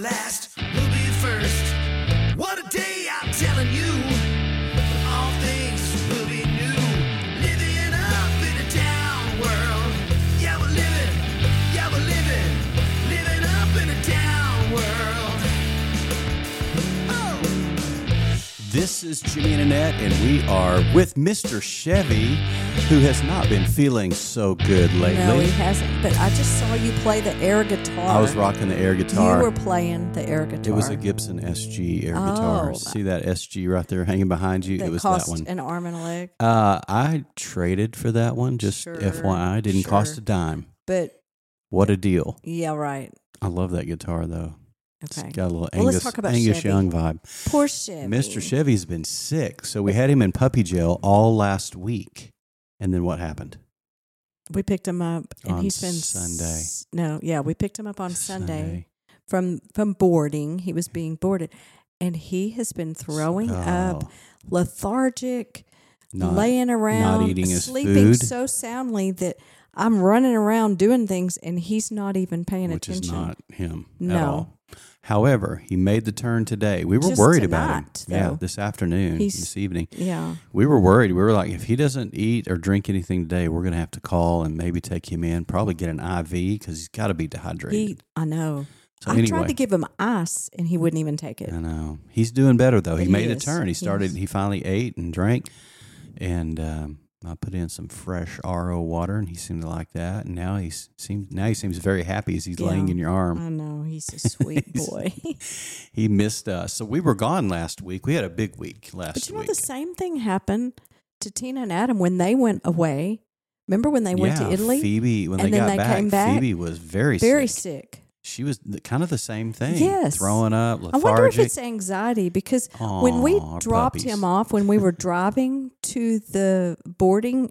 last, This is Jimmy and Annette, and we are with Mr. Chevy, who has not been feeling so good lately. No, he hasn't. But I just saw you play the air guitar. I was rocking the air guitar. You were playing the air guitar. it was a Gibson SG air guitar. Oh. See that SG right there hanging behind you? it was that one. an arm and a leg. Uh, I traded for that one, just Sure, FYI. Didn't cost a dime. But What a deal. yeah, right. I love that guitar, though. Okay. It's got a little Well, let's Angus, talk about Angus Chevy. Young vibe. Poor Chevy. Mr. Chevy's been sick, so we had him in puppy jail all last week. And then what happened? We picked him up, and On he's been Sunday. s- no, yeah, we picked him up on Sunday, from from boarding. He was being boarded, and he has been throwing up, Oh, lethargic, not- laying around, eating his sleeping so soundly that I'm running around doing things, and he's not even paying which attention. is not him at No. However, he made the turn today. We were Just worried about him. tonight, Yeah, this afternoon, He's- this evening. yeah, We were worried. We were like, if he doesn't eat or drink anything today, we're going to have to call and maybe take him in, probably get an IV because he's got to be dehydrated. he. I know. so I anyway, tried to give him ice, and he wouldn't even take it. I know he's doing better though. He He made a turn. He He started. is. He finally ate and drank, and um, I put in some fresh RO water, and he seemed to like that. And now he seems now he seems very happy as he's laying in your arm. I know he's a sweet boy. He missed us, so we were gone last week. We had a big week last week. But you know, week. the same thing happened to Tina and Adam when they went away. Remember when they went yeah, to Italy? Phoebe, when And they then got they back, came back Phoebe was very Very sick. sick. She was kind of the same thing. Yes. throwing up, I wonder if it's anxiety because when we dropped puppies. him off, when we were driving to the boarding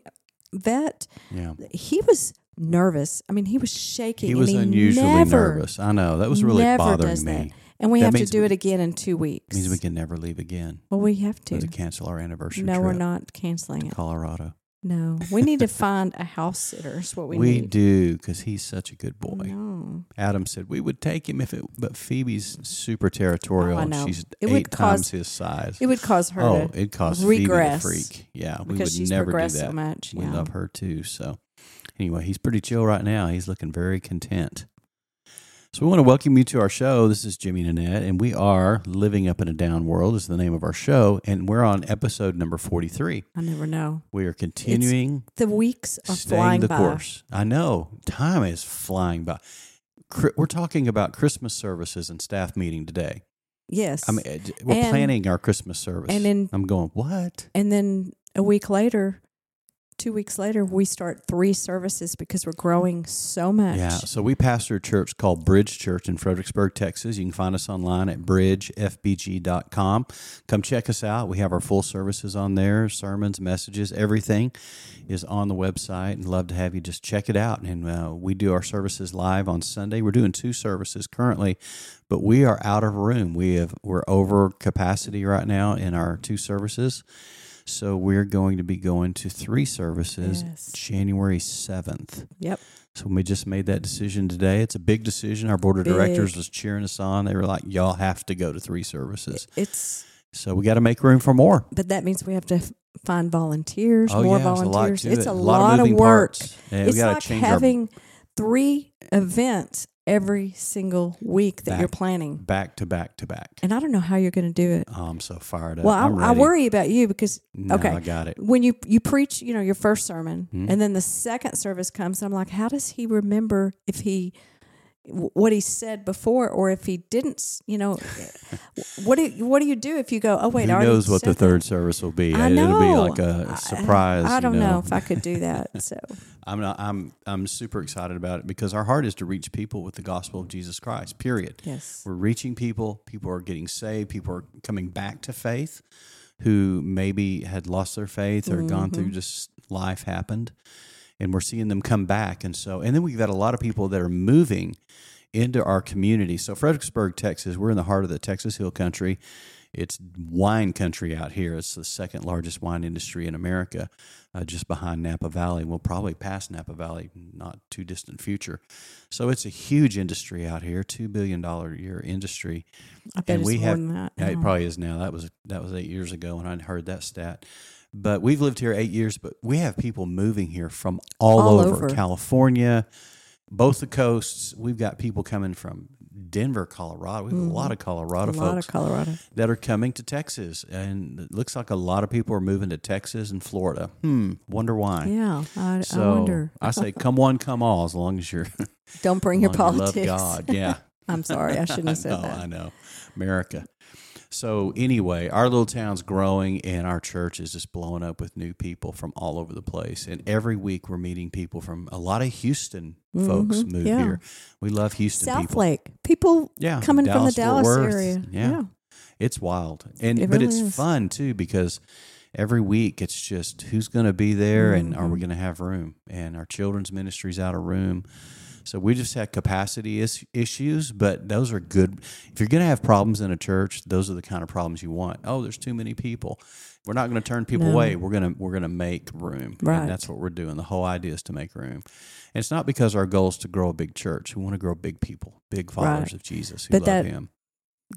vet, yeah, he was nervous. I mean, he was shaking. he was he unusually never, nervous. I know that was really bothering me. that. And we That have to do we- it again in two weeks. means we can never leave again. well, we have to. to cancel our anniversary No, we're not canceling it. Colorado. No, we need to find a house sitter. Is what we, We, need. do because he's such a good boy. No. Adam said we would take him if it, but Phoebe's super territorial. Oh, I and know. She's It eight would times cause- his size. It would cause her oh, it caused regress Phoebe to freak. Yeah, we would never do that. so much. We love her too. So, anyway, he's pretty chill right now. He's looking very content. So, we want to welcome you to our show. This is Jimmy and Annette, and we are Living Up in a Down World, is the name of our show. And we're on episode number 43. I never know. We are continuing The weeks are staying flying the by. course. I know. Time is flying by. We're talking about Christmas services and staff meeting today. Yes. I mean, uh, we're And- planning our Christmas service. and then- I'm going, what? and then a week later, two weeks later, we start three services because we're growing so much. Yeah, so we pastor a church called Bridge Church in Fredericksburg, Texas. You can find us online at bridgefbg.com. Come check us out. We have our full services on there, sermons, messages, everything is on the website. And love to have you just check it out. And uh, we do our services live on Sunday. We're doing two services currently, but we are out of room. We have we're over capacity right now in our two services. So we're going to be going to three services Yes. January 7th. Yep. So we just made that decision today. It's a big decision. Our board of directors was cheering us on. They were like, "Y'all have to go to three services." It's So we got to make room for more. but that means we have to find volunteers, Oh more yeah, there's a lot volunteers. it's it. a, lot, lot, of moving work. Yeah, it's like having three events every single week that you're planning. back to back to back. And I don't know how you're going to do it. Oh, I'm so fired up. Well, I'm I, worry about you because No, okay. I got it. when you you preach, you know, your first sermon, Mhm. and then the second service comes, I'm like, how does he remember if he what he said before, or if he didn't? You know, what do you, what do you do if you go? Oh wait, Who I knows what the said that." third service will be? I It'll be know. like a surprise. I, you don't know. if I could do that. So I'm not, I'm I'm super excited about it because our heart is to reach people with the gospel of Jesus Christ. Period. yes, We're reaching people. People are getting saved. People are coming back to faith who maybe had lost their faith or gone through mm-hmm. just life happened. And we're seeing them come back. And so, and then we've got a lot of people that are moving into our community. So, Fredericksburg, Texas, we're in the heart of the Texas Hill Country. it's wine country out here. It's the second largest wine industry in America, uh, just behind Napa Valley. We'll probably pass Napa Valley not too distant future. So it's a huge industry out here, two billion dollar a year industry. I bet and it's we more have than that. yeah, it probably is now. That was that was eight years ago when I heard that stat. But we've lived here eight years, but we have people moving here from all, All over, over. California, both the coasts. We've got people coming from Denver, Colorado. We have a lot of Colorado Mm. a lot folks of Colorado. that are coming to Texas, and it looks like a lot of people are moving to Texas and Florida. Hmm, wonder why. Yeah, I, So I wonder. I say, come one, come all, as long as you're Don't bring your as you politics. Love God, yeah. I'm sorry, I shouldn't have said no, that. I know. America. So anyway, our little town's growing and our church is just blowing up with new people from all over the place. And every week we're meeting people from a lot of Houston folks Mhm, move yeah. here. We love Houston South people. Lake people Yeah, coming from the Dallas-Fort Worth. area. Yeah. It's wild. And It but really it's is. fun too because every week it's just who's going to be there and are we Mm-hmm. going to have room? And our children's ministry's out of room. So we just had capacity is- issues, but those are good. If you're going to have problems in a church, those are the kind of problems you want. Oh, there's too many people. We're not going to turn people No. away. We're going to we're going to make room. Right. And that's what we're doing. The whole idea is to make room. And it's not because our goal is to grow a big church. We want to grow big people, big followers Right. of Jesus who But love that- him.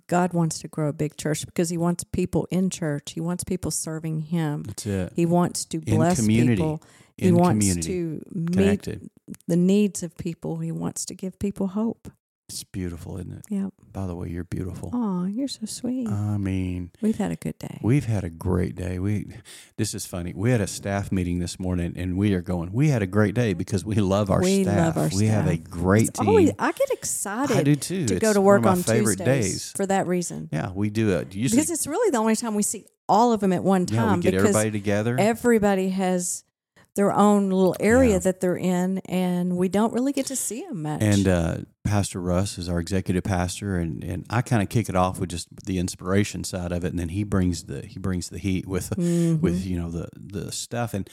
God wants to grow a big church because He wants people in church. He wants people serving Him. That's it. He wants to In bless community. people. He wants community. to meet Connected. the needs of people. He wants to give people hope. It's beautiful, isn't it? Yeah. By the way, you're beautiful. Oh, you're so sweet. I mean, We've had a good day. we've had a great day. We this is funny. We had a staff meeting this morning and we are going, we had a great day because we love our We staff. love our we have a great It's team. always, I get excited I do too. to It's go to one work of my on favorite Tuesdays days. for that reason. Yeah, we do it. Usually, Because it's really the only time we see all of them at one time. yeah, we get everybody together. everybody has their own little area Yeah. that they're in, and we don't really get to see them much. And uh, Pastor Russ is our executive pastor, and, and I kind of kick it off with just the inspiration side of it, and then he brings the he brings the heat with Mm-hmm. with you know the the stuff, and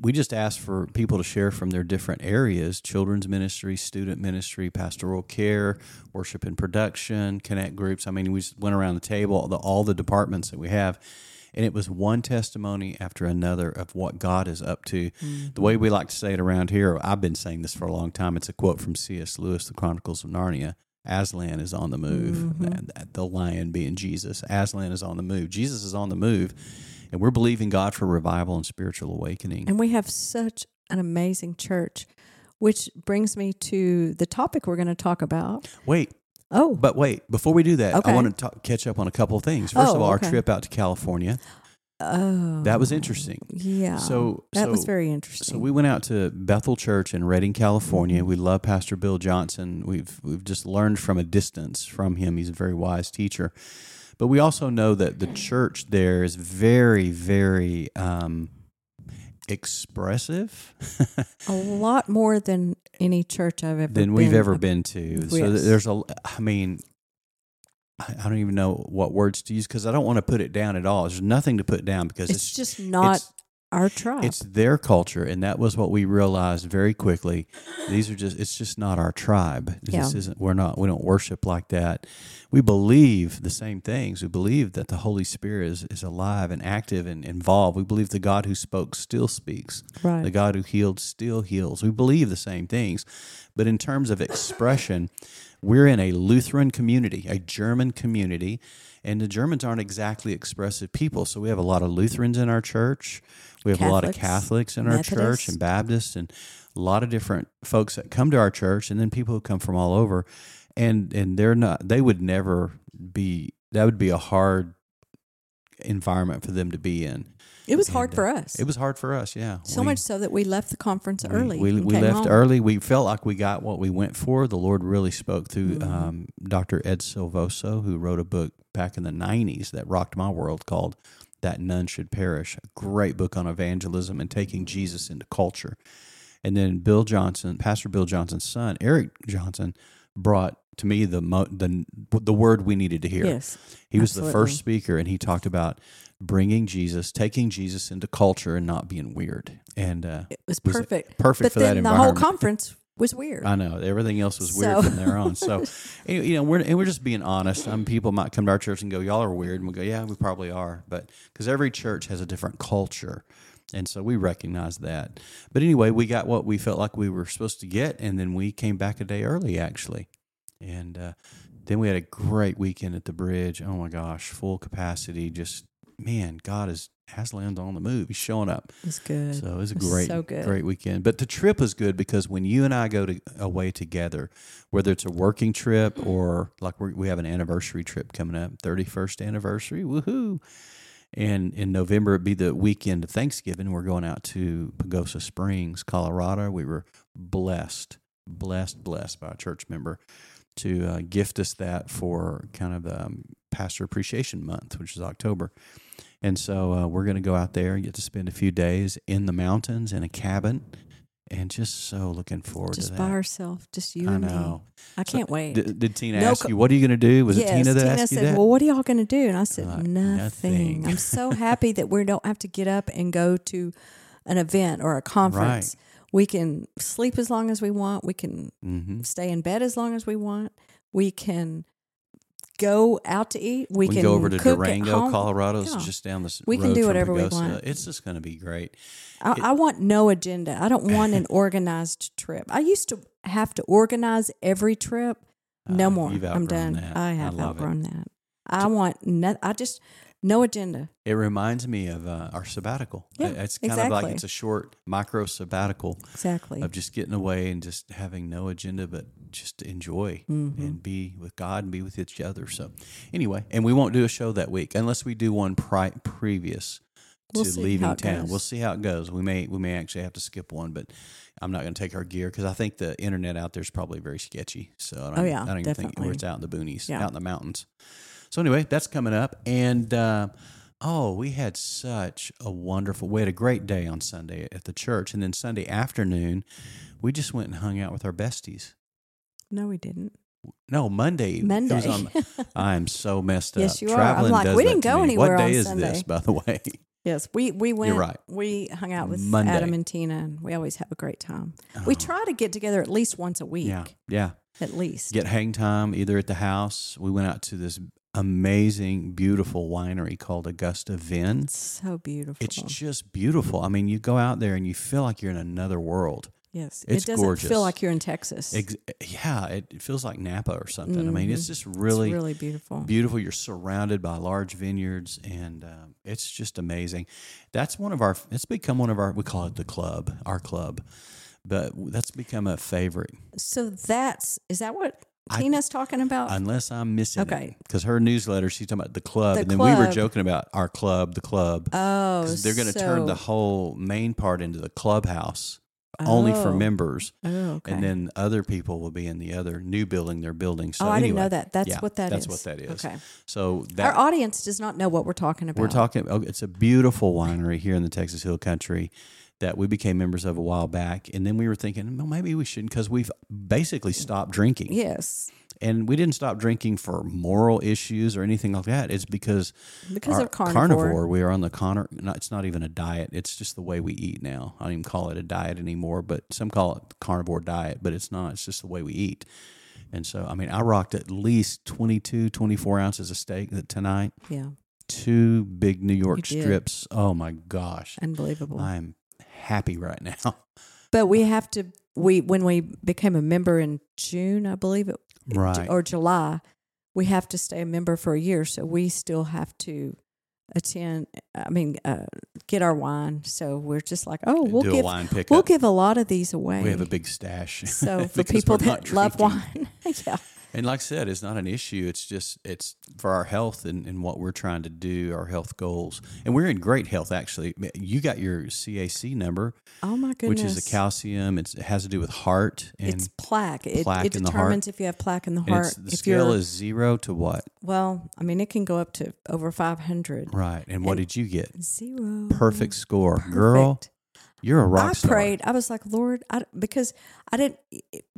we just ask for people to share from their different areas: children's ministry, student ministry, pastoral care, worship and production, connect groups. I mean, we just went around the table, the, all the departments that we have. And it was one testimony after another of what God is up to. The mm-hmm. way we like to say it around here, I've been saying this for a long time. It's a quote from C.S. Lewis, The Chronicles of Narnia. Aslan is on the move. Mm-hmm. And The lion being Jesus. Aslan is on the move. Jesus is on the move. And we're believing God for revival and spiritual awakening. And we have such an amazing church, which brings me to the topic we're going to talk about. Wait, Oh, but wait, before we do that, Okay. I want to talk, catch up on a couple of things. First Oh, of all, okay. our trip out to California. oh, That was interesting. Yeah. So- that was very interesting. So we went out to Bethel Church in Redding, California. Mm-hmm. We love Pastor Bill Johnson. We've we've just learned from a distance from him. He's a very wise teacher. But we also know that the church there is very, very um, expressive a lot more than any church I've ever than we've been. ever been to. So there's a, I mean, I I don't even know what words to use because I don't want to put it down at all. There's nothing to put down because It's it's just not it's- our tribe. It's their culture, and that was what we realized very quickly. These are just it's just not our tribe. This Yeah. isn't we're not we don't worship like that. We believe the same things. We believe that the Holy Spirit is, is alive and active and involved. We believe the God who spoke still speaks. Right. The God who healed still heals. We believe the same things. But in terms of expression, we're in a Lutheran community, a German community, and the Germans aren't exactly expressive people. So we have a lot of Lutherans in our church. We have a lot of Catholics, Catholics in our church and Baptists and a lot of different folks that come to our church and then people who come from all over. And and they're not they would never be that would be a hard environment for them to be in. it was And, hard uh, for us. It was hard for us, yeah. so We- much so that we left the conference early. We, and we left home. early. We felt like we got what we went for. The Lord really spoke through Mm-hmm. um, Dr. Ed Silvoso, who wrote a book back in the 90s that rocked my world called That None Should Perish. A great book on evangelism and taking Jesus into culture. And then Bill Johnson, Pastor Bill Johnson's son, Eric Johnson, brought to me the mo- the the word we needed to hear. Yes. He was the first speaker, and he talked about bringing Jesus, taking Jesus into culture, and not being weird. And uh, It was was perfect. perfect but for that then the whole conference was weird. I know everything else was weird So- from there on. So, and, you know, we're and we're just being honest. Some people might come to our church and go, "Y'all are weird," and we go, "Yeah, we probably are," but because every church has a different culture, and so we recognize that. But anyway, we got what we felt like we were supposed to get, and then we came back a day early, actually, and uh, then we had a great weekend at the bridge. Oh my gosh, full capacity. Just man, God is Aslan's on the move. He's showing up. It's good. So it was a great, so great weekend. But the trip was good because when you and I go to away together, whether it's a working trip or like we we have an anniversary trip coming up, thirty first anniversary, woohoo! And in November, it'd be the weekend of Thanksgiving. We're going out to Pagosa Springs, Colorado. We were blessed, blessed, blessed by a church member to uh, gift us that for kind of um, Pastor Appreciation Month, which is October. And so uh, we're going to go out there and get to spend a few days in the mountains in a cabin, and just so looking forward just to by herself, just you I and know. me. I can't wait. Did, did Tina No ask you what are you going to do? Was yes, it Tina that Tina asked you that? "Well, what are y'all going to do?" And I said, "Nothing." "Nothing." I'm so happy that we don't have to get up and go to an event or a conference. We can sleep as long as we want. We can mm-hmm. stay in bed as long as we want. We can go out to eat. We, We, can go over to Durango. Colorado. It's Yeah. just down the We can do whatever we want. It's just going to be great. I, It- I want no agenda. I don't want an organized trip. I used to have to organize every trip. No Uh, more. I'm done. that. I I have it. outgrown that. I want no, I just no agenda. It reminds me of uh, our sabbatical. Yeah, it's kind of like it's a short micro sabbatical Exactly. of just getting away and just having no agenda, but just to enjoy Mm-hmm. and be with God and be with each other. So, anyway, and we won't do a show that week unless we do one pri- previous We'll to leaving town. We'll see how it goes. We may we may actually have to skip one, but I'm not going to take our gear because I think the internet out there is probably very sketchy. So I don't, Oh, yeah, I don't even think definitely. where it's out in the boonies, Yeah. out in the mountains. So anyway, that's coming up, and uh, oh, we had such a wonderful. We had a great day on Sunday at the church, and then Sunday afternoon, we just went and hung out with our besties. no, we didn't. No, Monday. Monday. on- I am so messed up. Yes, you are. I'm like, we didn't go anywhere What on day is Sunday. this, by the way? Yes, we we went. You're right. We hung out with Monday. Adam and Tina, and we always have a great time. We Oh. try to get together at least once a week, Yeah, yeah. at least. Get hang time either at the house. We went out to this amazing, beautiful winery called Augusta Vin. So beautiful. It's just beautiful. I mean, you go out there and you feel like you're in another world. yes, it's it doesn't gorgeous. feel like you're in Texas. Ex- yeah, it, feels like Napa or something. I mean, it's Mhm. just it's really, really beautiful. beautiful. You're surrounded by large vineyards, and um, it's just amazing. That's one of our. It's become one of our. We call it the club, our club, but that's become a favorite. So that's is that what I- Tina's talking about? Unless I'm missing Okay. because her newsletter she's talking about the club, The and then we were joking about our club, the club. oh, they're going to turn the whole main part into the clubhouse only for Oh. members, Oh, okay. and then other people will be in the other new building they're building. So oh, I anyway, didn't know that. That's yeah, what that is. that's what that is. Okay. So that Our audience does not know what we're talking about. we're talking. oh, It's a beautiful winery here in the Texas Hill Country that we became members of a while back, and then we were thinking, well, maybe we shouldn't because we've basically stopped drinking. Yes, And we didn't stop drinking for moral issues or anything like that. It's because because of carnivore. We are on the carnivore. It's not even a diet. It's just the way we eat now. I don't even call it a diet anymore. But some call it carnivore diet, but it's not. It's just the way we eat. And so, I mean, I rocked at least 22, 24 ounces of steak that tonight. Yeah, Two big New York strips. Oh my gosh, unbelievable. I'm happy right now. But we have to. We when we became a member in June, I believe it, Right. or July, we have to stay a member for a year. So we still have to attend. I mean, uh, get our wine. So we're just like, oh, we'll Do give wine we'll give a lot of these away. we have a big stash. so for people that love wine, yeah, And like I said, it's not an issue. It's just it's for our health and, and what we're trying to do, our health goals. And we're in great health actually. You got your CAC number, oh my goodness, which is a calcium. It's, it has to do with heart and, it's plaque. It, plaque it in the heart. determines if you have plaque in the heart. the if scale is zero to what? well, I mean, it can go up to over five hundred. Right. And what did you get? Zero. Perfect score, girl. You're a rock I star. prayed. I was like, Lord, I, because I didn't.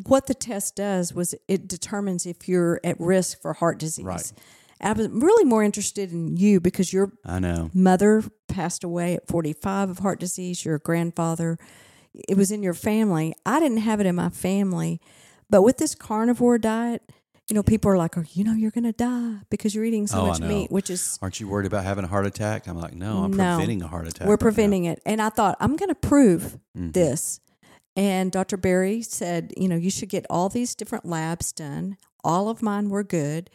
What the test does was it determines if you're at risk for heart disease. Right. I was really more interested in you because your I know. mother passed away at 45 of heart disease. Your grandfather, it was in your family. I didn't have it in my family, but with this carnivore diet, you know, people are like, "Oh, you know, you're going to die because you're eating so Oh, much meat," which is Aren't you worried about having a heart attack? I'm like, no, I'm No. preventing a heart attack. we're right now." preventing it. And I thought, I'm going to prove Mhm. this. And Dr. Barry said, you know, you should get all these different labs done. All of mine were good.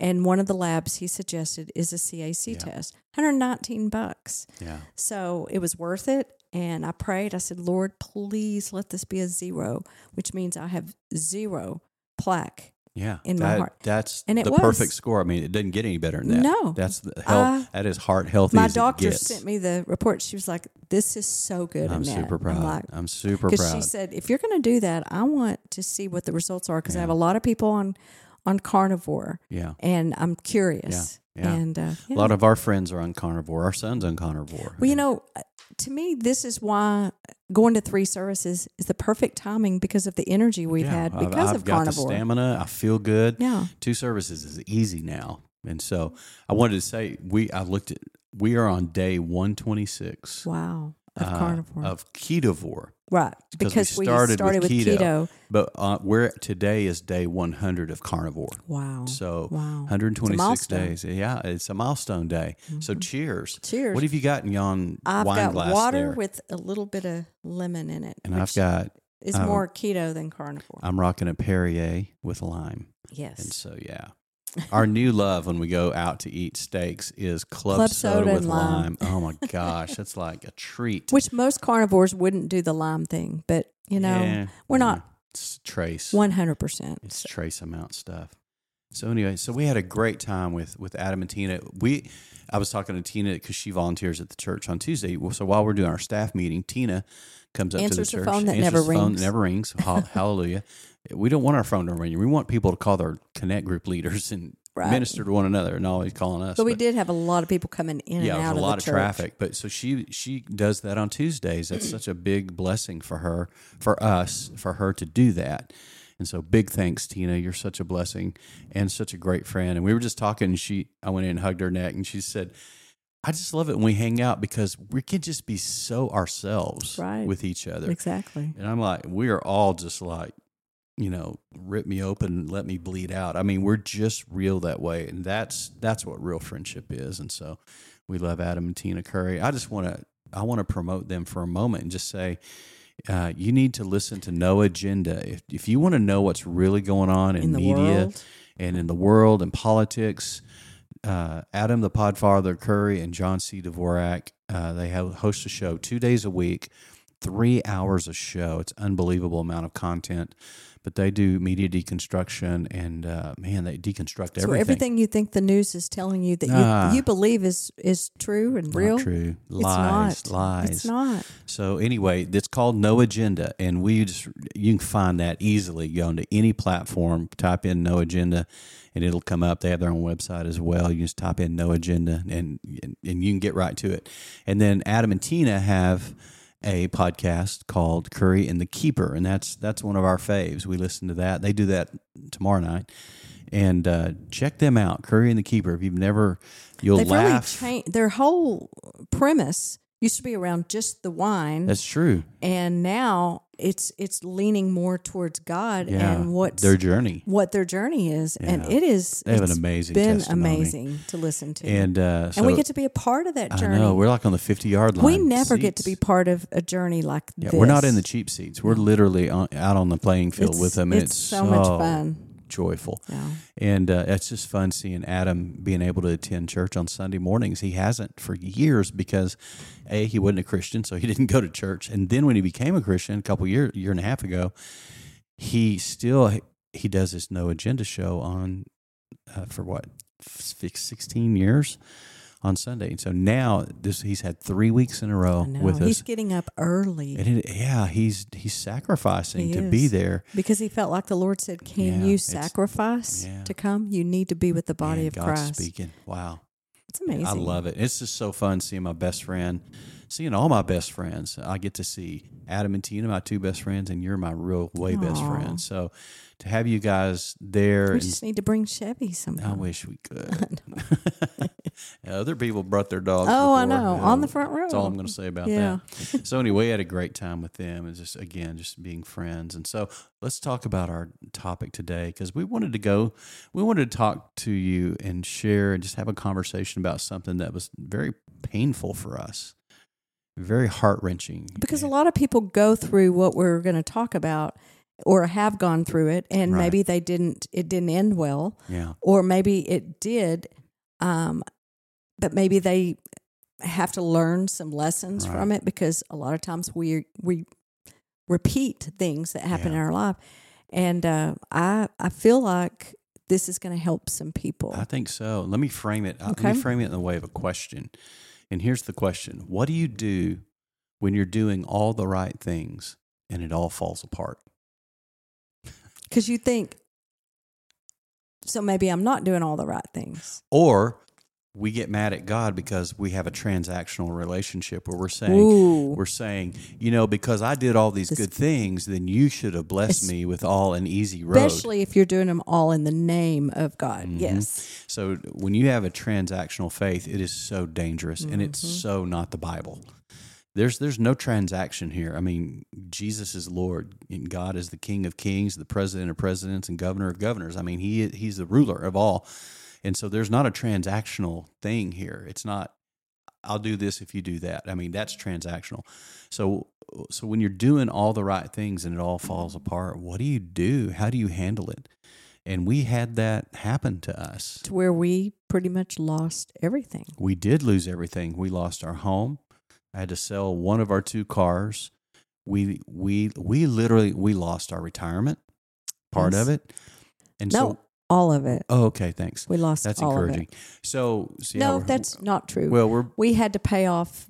And one of the labs he suggested is a CAC Yeah. test, 119 bucks. Yeah. So it was worth it. And I prayed, I said, Lord, please let this be a zero, which means I have zero plaque. Yeah. In my that, heart. That's And it the was. perfect score. I mean, it didn't get any better than that. No. That's the health. Uh, that is heart healthy. My doctor sent me the report. She was like, this is so good. I'm Annette." super proud. like, I'm super because proud. she said if you're going to do that i want to see what the results are because i have a lot of people on on carnivore yeah. and i'm curious Yeah, yeah. and uh, A lot of our friends are on carnivore. Our son's on carnivore. well you know to me this is why going to three services is the perfect timing because of the energy we've Yeah, had I've- because I've, of got carnivore the stamina. I feel good. yeah Two services is easy now. And so I wanted to say we I looked at we are on day 126 wow of uh, carnivore of ketovore. Right because we started started, with with, keto. keto. But uh, we're today is day 100 of carnivore. wow So wow 126 days. Yeah, it's a milestone day. So cheers. cheers What have you got in yon i've wine got glass water there? with a little bit of lemon in it and I've got is um, more keto than carnivore I'm rocking a Perrier with lime. yes And so yeah. Our new love when we go out to eat steaks is club, Club soda, soda with lime. lime. Oh my gosh, that's like a treat. Which most carnivores wouldn't do the lime thing, but you know, Yeah, we're not mm, It's trace. one hundred percent. It's trace amount stuff. So anyway, so we had a great time with with Adam and Tina. We, I was talking to Tina because she volunteers at the church on Tuesday. So while we're doing our staff meeting, Tina comes up Answers to the the church, phone that answers never the phone rings. that never rings. Hallelujah. We don't want our phone to ring. We want people to call their connect group leaders and Right. minister to one another, and always calling us. But we did have a lot of people coming in yeah, and out a of lot the of church. traffic. But so she she does that on Tuesdays. That's such a big blessing for her, for us, for her to do that. And so big thanks, Tina. You're such a blessing and such a great friend. And we were just talking. And she, I went in and hugged her neck, and she said, "I just love it when we hang out because we can just be so ourselves Right. with each other." Exactly. And I'm like, we are all just like, you know, rip me open, let me bleed out. I mean, we're just real that way, and that's that's what real friendship is. And so, we love Adam and Tina Curry. I just want to I want to promote them for a moment and just say. Uh, you need to listen to No Agenda. If, if you want to know what's really going on in, In the media world. and in the world and politics, uh, Adam the Podfather Curry and John C. Dvorak, uh, they have host a show two days a week, three hours a show. It's unbelievable amount of content, but they do media deconstruction and uh, man, they deconstruct So everything. everything you think the news is telling you that Ah. you, you believe is is true and Not real. true. It's Lies, not. lies. It's not. So anyway, it's called No Agenda, and we just you can find that easily. Go into any platform, type in No Agenda, and it'll come up. They have their own website as well. You just type in No Agenda, and and, and you can get right to it. And then Adam and Tina have a podcast called Curry and the Keeper, and that's that's one of our faves. We listen to that. They do that tomorrow night. And uh, check them out, Curry and the Keeper. If you've never, you'll They've laugh. really changed. Their whole premise used to be around just the wine, That's true. and now it's it's leaning more towards God Yeah, and what their journey. what their journey is, and it is. They have an amazing Been testimony. amazing to listen to, And uh, so and we get to be a part of that I journey. know we're like on the fifty yard line. we never get to be part of a journey like Yeah, this. we're not in the cheap seats. We're literally on, out on the playing field It's- with them, and it's, it's so much fun. Joyful. Yeah. And uh, it's just fun seeing Adam being able to attend church on Sunday mornings. He hasn't for years because a he wasn't a Christian, so he didn't go to church. And then when he became a Christian a couple year year and a half ago, he still he does this no agenda show on uh, for what sixteen years on Sunday. And so now this he's had three weeks in a row with He's us. getting up early And it, yeah, he's he's sacrificing He to be there. because he felt like the Lord said, "Can Yeah, you sacrifice yeah. to come? You need to be with the body Man, of God's Christ." speaking. Wow. It's amazing. I love it. It's just so fun seeing my best friend, seeing all my best friends. I get to see Adam and Tina, my two best friends, and you're my real way best friend. So to have you guys there, We and just need to bring Chevy I wish we could. Other people brought their dogs. Oh, I know, you on the front row. That's all I'm going to say about Yeah. that. So anyway, we had a great time with them, and just again, just being friends. And so let's talk about our topic today because we wanted to go, we wanted to talk to you and share and just have a conversation about something that was very painful for us, very heart wrenching. because a lot of people go through what we're going to talk about or have gone through it and Right. maybe they didn't it didn't end well yeah, or maybe it did um, but maybe they have to learn some lessons from it because a lot of times we we repeat things that happen Yeah. in our life and uh, I I feel like this is going to help some people I think so. Let me frame it. uh, Let me frame it in the way of a question. And here's the question: What do you do when you're doing all the right things and it all falls apart? because you think so maybe I'm not doing all the right things Or we get mad at God because we have a transactional relationship where we're saying Ooh. we're saying, you know, because I did all these This- good things, then you should have blessed me with all an easy road. especially if you're doing them all in the name of God. Mhm. Yes. So when you have a transactional faith, it is so dangerous and it's Mhm. so not the Bible. There's there's no transaction here. I mean, Jesus is Lord and God is the King of Kings, the President of Presidents, and Governor of Governors. I mean, he he's the ruler of all, and so there's not a transactional thing here. It's not. I'll do this if you do that. I mean, that's transactional. So so when you're doing all the right things and it all falls apart, what do you do? How do you handle it? And we had that happen to us. To where we pretty much lost everything. We did lose everything. We lost our home. I had to sell one of our two cars. We we we literally we lost our retirement part Yes. of it. And No, so all of it. oh, okay, thanks. We lost That's all encouraging. of it. So, so yeah, no, that's not true. well, we're we had to pay off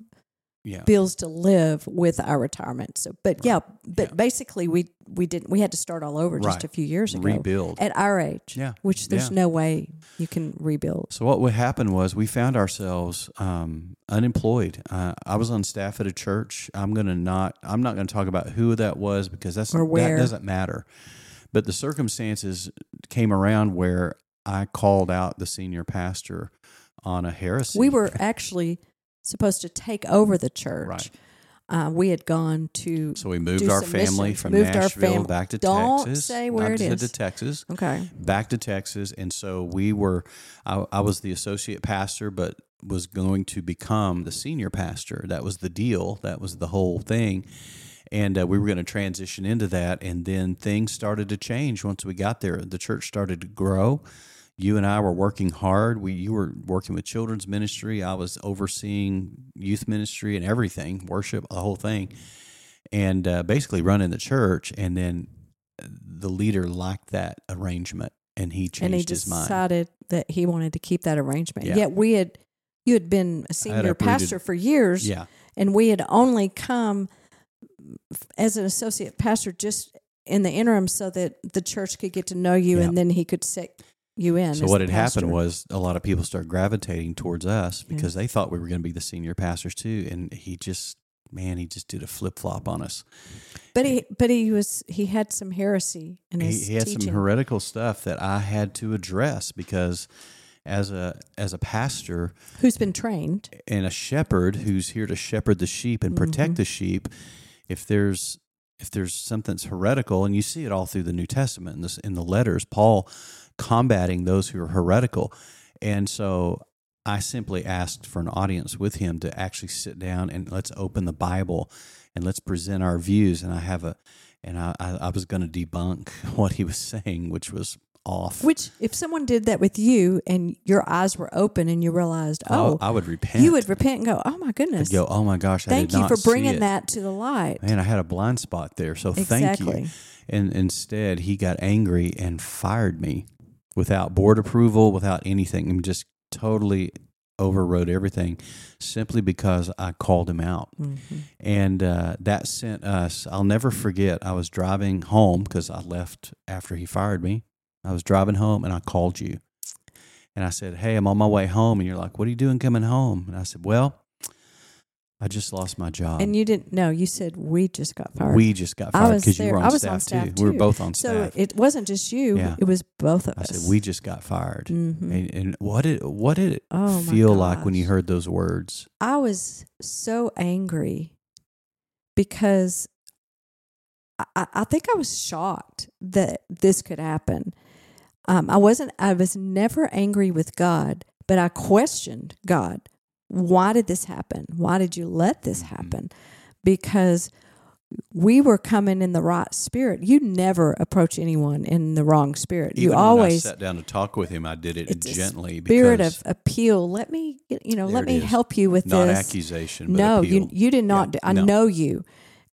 yeah. bills to live with our retirement. So, but yeah, but Yeah. basically we we didn't. We had to start all over just a few years ago Rebuild. at our age. Yeah. which there's Yeah. no way you can rebuild. So what would happen was we found ourselves um, unemployed. Uh, I was on staff at a church. I'm gonna not. I'm not gonna talk about who that was because that's that doesn't matter. But the circumstances came around where I called out the senior pastor on a heresy. We were actually supposed to take over the church. Right. Uh, we had gone to so we moved our family missions. from Moved Nashville fam- back to Don't Texas. say where it said is. to Texas. okay. back to Texas, and so we were. I, I was the associate pastor, but was going to become the senior pastor. That was the deal. That was the whole thing, and uh, we were going to transition into that. And then things started to change once we got there. The church started to grow. You and I were working hard. We you were working with children's ministry. I was overseeing youth ministry and everything, worship, the whole thing, and uh, basically running the church. And then the leader liked that arrangement and he changed and he his mind. decided that he wanted to keep that arrangement. Yeah. Yet we had you had been a senior uprooted- pastor for years, Yeah. and we had only come as an associate pastor just in the interim so that the church could get to know you, Yeah. and then he could set you in. So what had happened was a lot of people started gravitating towards us because Yeah. they thought we were going to be the senior pastors too, and he just man, he just did a flip flop on us. but he but he was he had some heresy in He, his he had teaching. some heretical stuff that I had to address because as a as a pastor who's been trained. and a shepherd who's here to shepherd the sheep and protect Mhm. the sheep, if there's if there's something that's heretical, and you see it all through the New Testament in, this, in the letters, Paul combating those who are heretical, and so I simply asked for an audience with him to actually sit down and let's open the Bible and let's present our views. And I have a and I, I, was going to debunk what he was saying, which was off. Which, if someone did that with you and your eyes were open and you realized, oh, I, would repent. you would repent and go, oh my goodness, I'd go, oh my gosh, I thank you for bringing that to the light. Man, I had a blind spot there. So thank you. And instead, he got angry and fired me without board approval, without anything, and just totally overrode everything simply because I called him out. Mhm. And uh, that sent us, I'll never forget, I was driving home because I left after he fired me. I was driving home and I called you. And I said, Hey, I'm on my way home. And you're like, What are you doing coming home? And I said, Well, I just lost my job. and you didn't know. You said we just got fired. we just got fired because you were I on was staff, on staff too. We were both on staff. so it wasn't just you. Yeah. It was both of I us. I said we just got fired. Mhm. And, and what did what did it Oh, feel like when you heard those words? I was so angry because I- I, I think I was shocked that this could happen. Um, I wasn't. I was never angry with God, but I questioned God. Why did this happen? Why did you let this Mhm. happen? Because we were coming in the right spirit. You never approach anyone in the wrong spirit. you always when I sat down to talk with him, I did it gently spirit because of appeal. Let me, you know, let me is. help you with not this. accusation, but no, you appeal. you did not. Yeah, do, I no. know you,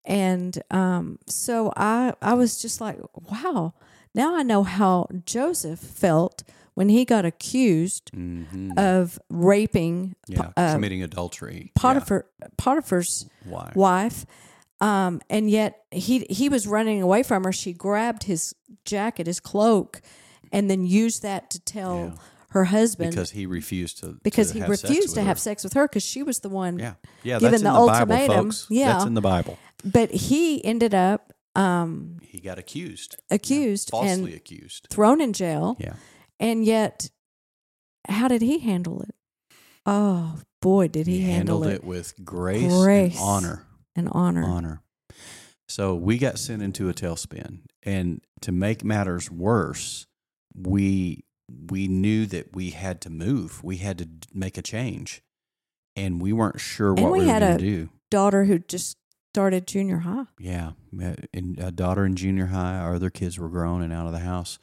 and um, so I I was just like, wow. Now I know how Joseph felt when he got accused Mhm. of raping yeah, uh, committing adultery. Potiphar Potiphar's Yeah. Why? wife. Um, and yet he he was running away from her. She grabbed his jacket, his cloak, and then used that to tell Yeah. her husband Because he refused to because to he have sex refused with to her. have sex with her because she was the one. Yeah, yeah, given that's in the the, Bible, ultimatum, folks. yeah. that's in the Bible. But he ended up um, He got accused, accused falsely and accused. thrown in jail. Yeah, And yet, how did he handle it? Oh boy, did he, handle it, it with grace, Grace. and honor. and honor. honor. So we got sent into a tailspin, and to make matters worse, we we knew that we had to move. We had to make a change, and we weren't sure And what we we, were had going a- to do. Daughter who just started junior high. Yeah, and a daughter in junior high. Our other kids were grown and out of the house,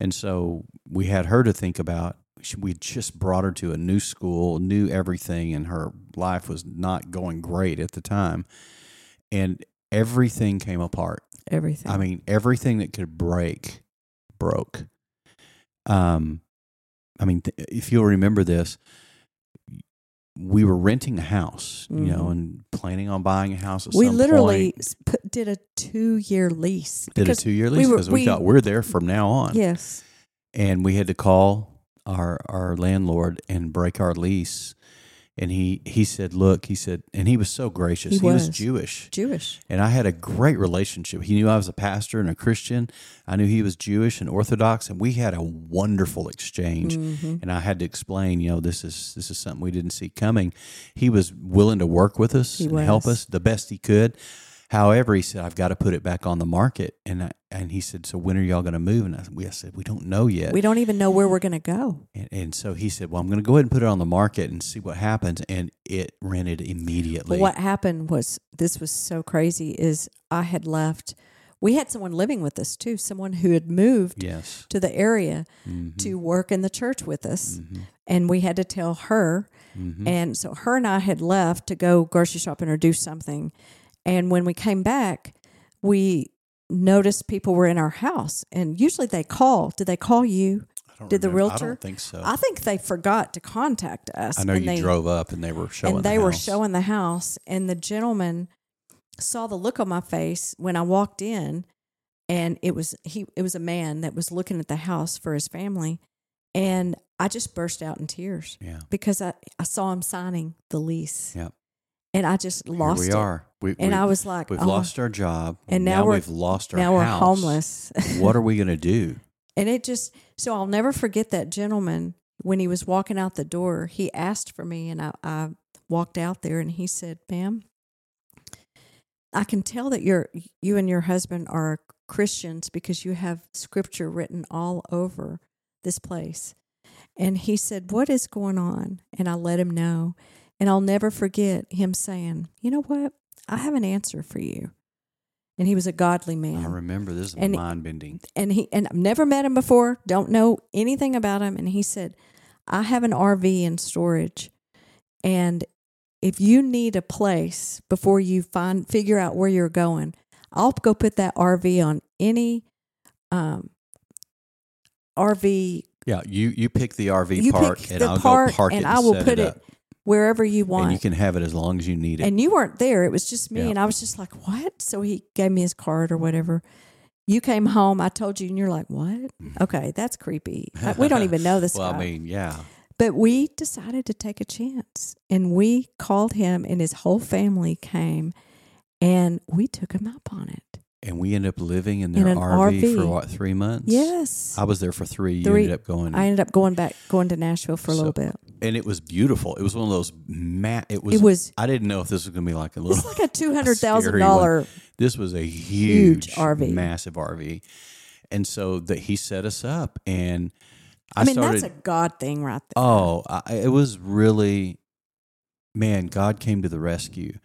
and so we had her to think about. We just brought her to a new school, knew everything, and her life was not going great at the time, and everything came apart. Everything. I mean, everything that could break broke. Um, I mean, th- if you'll remember this, we were renting a house, you know, Mhm. and planning on buying a house we literally point. put, did a two-year lease. Did a two year lease because we, we- thought we're there from now on. Yes. And we had to call our our landlord and break our lease. And he he said, "Look," he said, and he was so gracious. He He, was. was. Jewish. Jewish. And I had a great relationship. He knew I was a pastor and a Christian. I knew he was Jewish and Orthodox, and we had a wonderful exchange. Mhm. And I had to explain, you know, this is this is something we didn't see coming. He was willing to work with us He and help us the best he could. However, he said, "I've got to put it back on the market." And I, and he said, "So when are y'all going to move?" And I, we I said, "We don't know yet." We don't even know where we're going to go. and, and so he said, "Well, I'm going to go ahead and put it on the market and see what happens." And it rented immediately. What happened was this was so crazy is I had left. We had someone living with us too, someone who had moved Yes. to the area Mhm. to work in the church with us. Mhm. And we had to tell her. Mhm. And so her and I had left to go grocery shopping or do something. And when we came back, we noticed people were in our house. And usually they call. Did they call you? I did the remember. I realtor- don't think so. I think they forgot to contact us. I know you they, drove up and they were showing. and they the were showing the house and the gentleman saw the look on my face when I walked in and it was he it was a man that was looking at the house for his family and I just burst out in tears Yeah. because I, I saw him signing the lease. Yep. And I just lost Here we it. are. We, And we, I was like, we've oh, lost our job, and now we're- we've lost our now we're house. homeless. what are we going to do? And it just, so I'll never forget that gentleman when he was walking out the door. He asked for me, and I, I walked out there, and he said, "Ma'am, I can tell that you're you and your husband are Christians because you have scripture written all over this place." And he said, "What is going on?" And I let him know, and I'll never forget him saying, "You know what? I have an answer for you." And he was a godly man I remember this is mind bending. and he and I've never met him before, don't know anything about him. And he said, I have an RV in storage. And if you need a place before you find figure out where you're going, I'll go put that RV on any um RV Yeah, you you pick the RV You park and I'll park go park and it And I will put it, it. Wherever you want. and you can have it as long as you need it. And you weren't there. It was just me. Yeah. And I was just like, what? So he gave me his card or whatever. You came home. I told you, and you're like, what? Mm-hmm. Okay, that's creepy. We don't even know this well, guy. I mean, yeah, But we decided to take a chance and we called him, and his whole family came and we took him up on it. And we ended up living in In their an RV, for what, three months? Yes. I was there for three. You Three. ended up going. I ended up going back, going to Nashville for a So- little bit. and it was beautiful. It was one of those ma- It was. It was, I didn't know if this was going to be like a little. it's like a $200,000 this was a huge, Huge RV. massive RV, and so that he set us up, and I, I mean, started. that's a God thing right there. oh, I, it was really, man! God came to the rescue.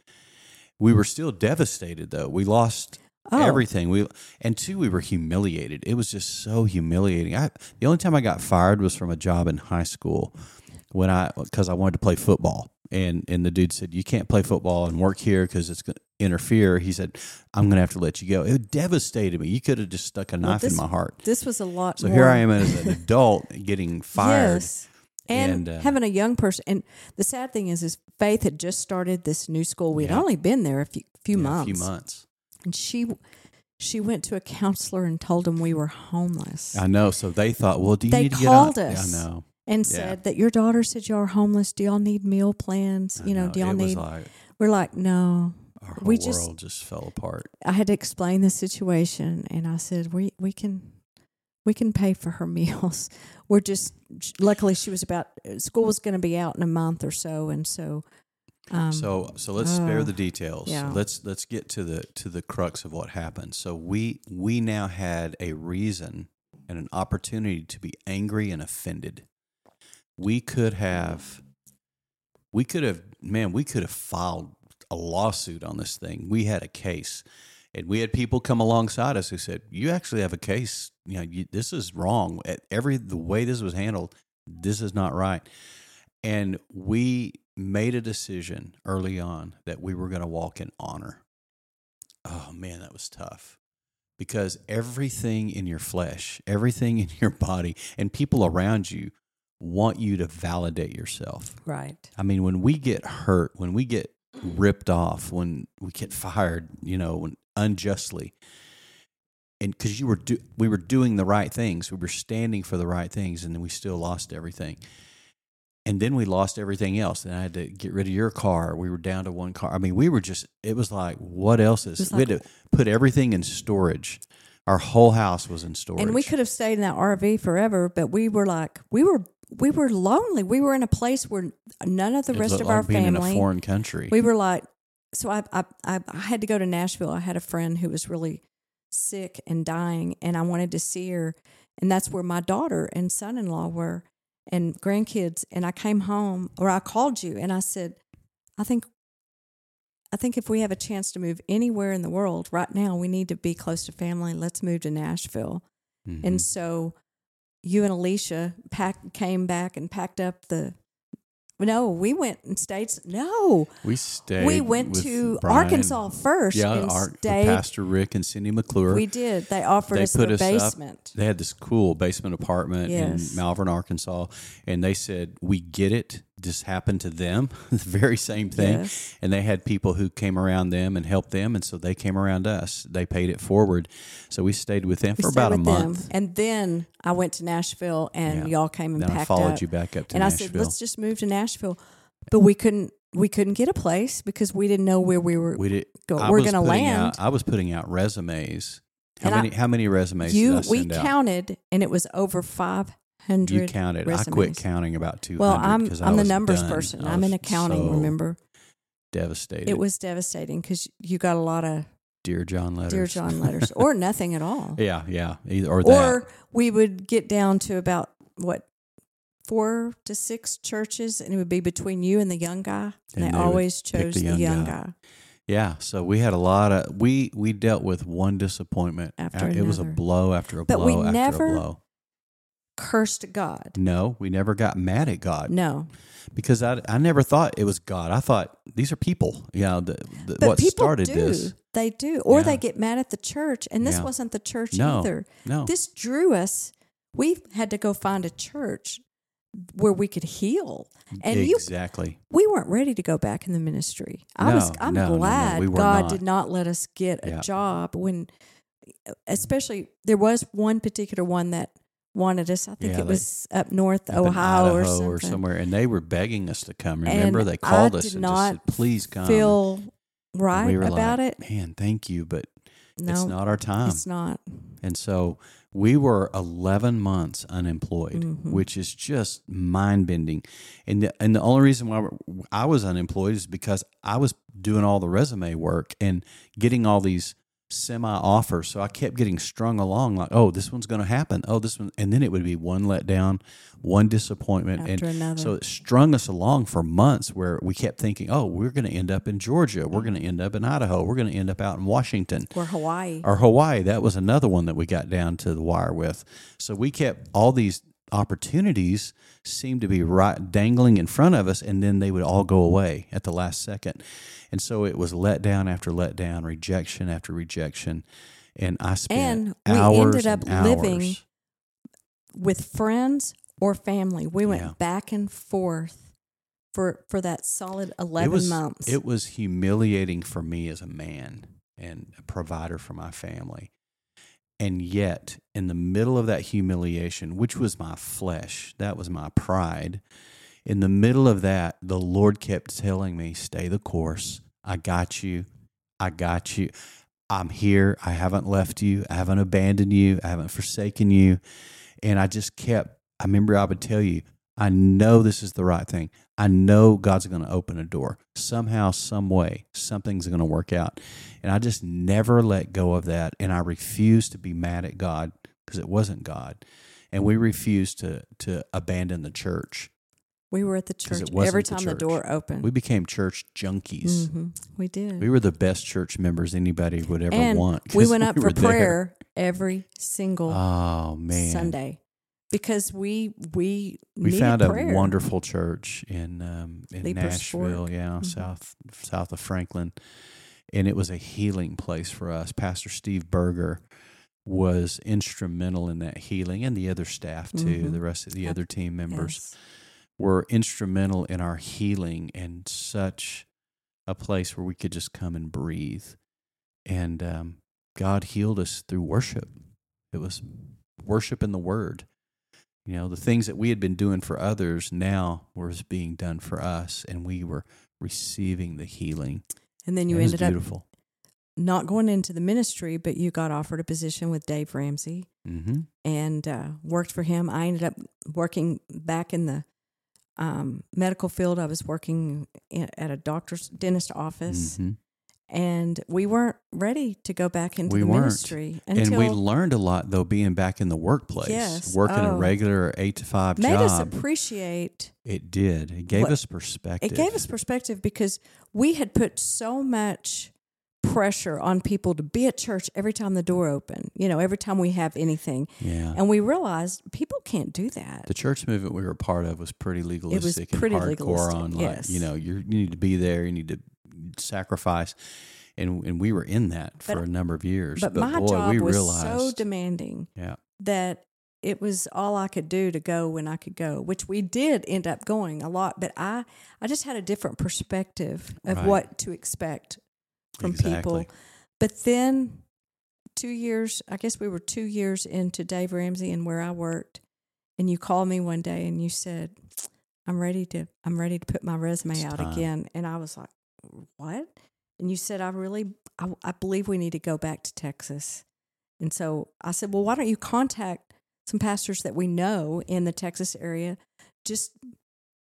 We were still devastated though. We lost Oh. everything. We and two, we were humiliated. It was just so humiliating. I the only time I got fired was from a job in high school when I because I wanted to play football. And and the dude said you can't play football and work here because it's going to interfere. He said I'm going to have to let you go. It devastated me. You could have just stuck a Well, knife this- in my heart. This was a lot So more. here I am as an adult getting fired. Yes. And, And, uh, having a young person. And the sad thing is, is Faith had just started this new school. We had Yeah. only been there a few, few Yeah, months. A few months. And she she went to a counselor and told him we were homeless. I know. So they thought, well, do you They need to called get on? us. Yeah, I know. and Yeah. said that your daughter said y'all are homeless. Do y'all need meal plans? I You know, do y'all it need? Like we're like, no. our We whole just- world just fell apart. I had to explain the situation, and I said, we we can we can pay for her meals. We're just luckily she was about school was going to be out in a month or so, and so. Um, so so let's spare uh, the details. yeah. Let's let's get to the to the crux of what happened. So we we now had a reason and an opportunity to be angry and offended. We could have we could have man, we could have filed a lawsuit on this thing. We had a case. And we had people come alongside us who said, "You actually have a case. You know, you, this is wrong. At Every the way this was handled, this is not right." And we made a decision early on that we were going to walk in honor. Oh man, that was tough. Because everything in your flesh, everything in your body, and people around you want you to validate yourself. right. I mean, when we get hurt, when we get mm. ripped off, when we get fired, you know, when unjustly, and because you were do, we were doing the right things, we were standing for the right things, and then we still lost everything. And then we lost everything else. And I had to get rid of your car. We were down to one car. I mean, we were just. It was like, what else is? was we had to put everything in storage. Our whole house was in storage. And we could have stayed in that RV forever, but we were like, we were we were lonely. We were in a place where none of the It rest of like our being in a family. foreign country. We were like, so I, I I I had to go to Nashville. I had a friend who was really sick and dying, and I wanted to see her, and that's where my daughter and son in law were, and grandkids. And I came home, or I called you, and I said, I think. I think if we have a chance to move anywhere in the world right now, we need to be close to family. Let's move to Nashville. Mhm. And so you and Alicia pack, came back and packed up the. No, we went and stayed. No, we stayed. we went to Bryant. Arkansas first. Yeah, and our, stayed. Pastor Rick and Cindy McClure. We did. They offered they us put their us up. basement. They had this cool basement apartment Yes. in Malvern, Arkansas, and they said, "We get it. This happened to them. the very same thing." Yes. And they had people who came around them and helped them, and so they came around us. They paid it forward, so we stayed with them We for about a with them. month. and then I went to Nashville, and Yeah. y'all came and Then I packed followed up. you back up to and Nashville. I said, "Let's just move to Nashville," but we couldn't. We couldn't get a place because we didn't know where we were. we did. go- I we're gonna putting land. Out, I was putting out resumes. How And I- many? how many resumes you, did I we out? counted, and it was over five hundred. You counted. I quit counting about two. Well, I'm I'm the numbers done. person. I'm in accounting. so remember, Devastated. it was devastating because you got a lot of Dear John letters. Dear John letters or nothing at all. Yeah, yeah. Either or that. Or we would get down to about what four to six churches, and it would be between you and the young guy. And, And they, they always chose the the young young, guy. guy. Yeah, so we had a lot of we we dealt with one disappointment After It was a blow after a But we blow after never- a blow. Cursed God. No, we never got mad at God No, because I I never thought it was God. I thought these are people. You know, the, the, but what people started do. this? They do, or Yeah. they get mad at the church, and this Yeah. wasn't the church No. either. No, This drew us. We had to go find a church where we could heal, and you exactly. we weren't ready to go back in the ministry. I was I'm no, no, no, glad we God not. did not let us get a Yeah. job when especially there was one particular one that wanted us. I think Yeah, it was up north, up Ohio, or something. somewhere, and they were begging us to come. Remember, And they called I us and just said, "Please come." Feel right we about like, it? Man, thank you, but No, it's not our time. It's not. And so we were 11 months unemployed, Mhm. which is just mind bending. And the, and the only reason why I was unemployed is because I was doing all the resume work and getting all these semi offers. So I kept getting strung along like, oh, this one's going to happen. Oh, this one. And then it would be one letdown, one disappointment. After and another. so it strung us along for months where we kept thinking, oh, we're going to end up in Georgia. We're going to end up in Idaho. We're going to end up out in Washington Or Hawaii. or Hawaii. That was another one that we got down to the wire with. So we kept all these opportunities seemed to be right dangling in front of us, and then they would all go away at the last second. And so it was letdown after letdown, rejection after rejection. And I spent And we hours ended up living with friends or family. We went Yeah. back and forth for for that solid eleven it was, months. It was humiliating for me as a man and a provider for my family. And yet, in the middle of that humiliation, which was my flesh, that was my pride, in the middle of that, the Lord kept telling me, Stay the course. I got you. I got you. I'm here. I haven't left you. I haven't abandoned you. I haven't forsaken you. And I just kept, I remember I would tell you, I know this is the right thing. I know God's going to open a door somehow, some way. Something's going to work out. And I just never let go of that. And I refused to be mad at God because it wasn't God. And we refused to to abandon the church. we were at the church every time the church. door opened. We became church junkies. hmm We did. We were the best church members anybody would ever and want. We went up were for there. prayer every single Oh man, Sunday because we we we found prayer. a wonderful church in um, in Leiper's Nashville, Fork. yeah, Mhm. south south of Franklin, and it was a healing place for us. Pastor Steve Berger was instrumental in that healing, and the other staff too. Mhm. The rest of the other team members Yes. were instrumental in our healing and such a place where we could just come and breathe. And um, God healed us through worship. It was worship in the Word. You know, the things that we had been doing for others now was being done for us, and we were receiving the healing. And then you was ended up beautiful. not going into the ministry, but you got offered a position with Dave Ramsey hmm and uh, worked for him. I ended up working back in the um, medical field. I was working in, at a doctor's dentist office, hmm and we weren't ready to go back into We the weren't. ministry And until we learned a lot though being back in the workplace, Yes. working a Oh. regular eight to five made job. us appreciate. It did. It gave What- us perspective. It gave us perspective because we had put so much pressure on people to be at church every time the door opened. You know, every time we have anything, yeah. and we realized people can't do that. the church movement we were a part of was pretty legalistic pretty and hardcore legalistic, on like yes. you know you're, you need to be there, you need to sacrifice, and and we were in that for But- a number of years. But, But, my boy, job we was realized, so demanding yeah, that it was all I could do to go when I could go, which we did end up going a lot. But I, I just had a different perspective of Right. what to expect from Exactly. people. But then, two years, I guess we were two years into Dave Ramsey and where I worked, and you called me one day and you said, "I'm ready to, I'm ready to put my resume It's out time. again." And I was like, "What?" And you said, "I really, I, I believe we need to go back to Texas." And so I said, "Well, why don't you contact some pastors that we know in the Texas area? Just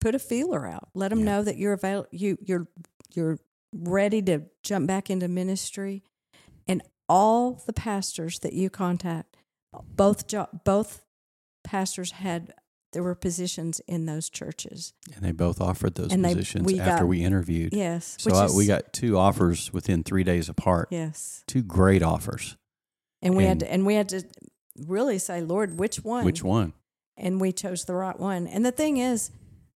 put a feeler out. Let them Yeah. know that you're avail- you you're you're ready to jump back into ministry." And all the pastors that you contact, both jo- both pastors had there were positions in those churches. and they both offered those And they- positions we after got- we interviewed. Yes, So I, is, we got two offers within three days apart. yes, Two great offers. and we had to and we had to really say, Lord, which one? Which one? and we chose the right one. And the thing is,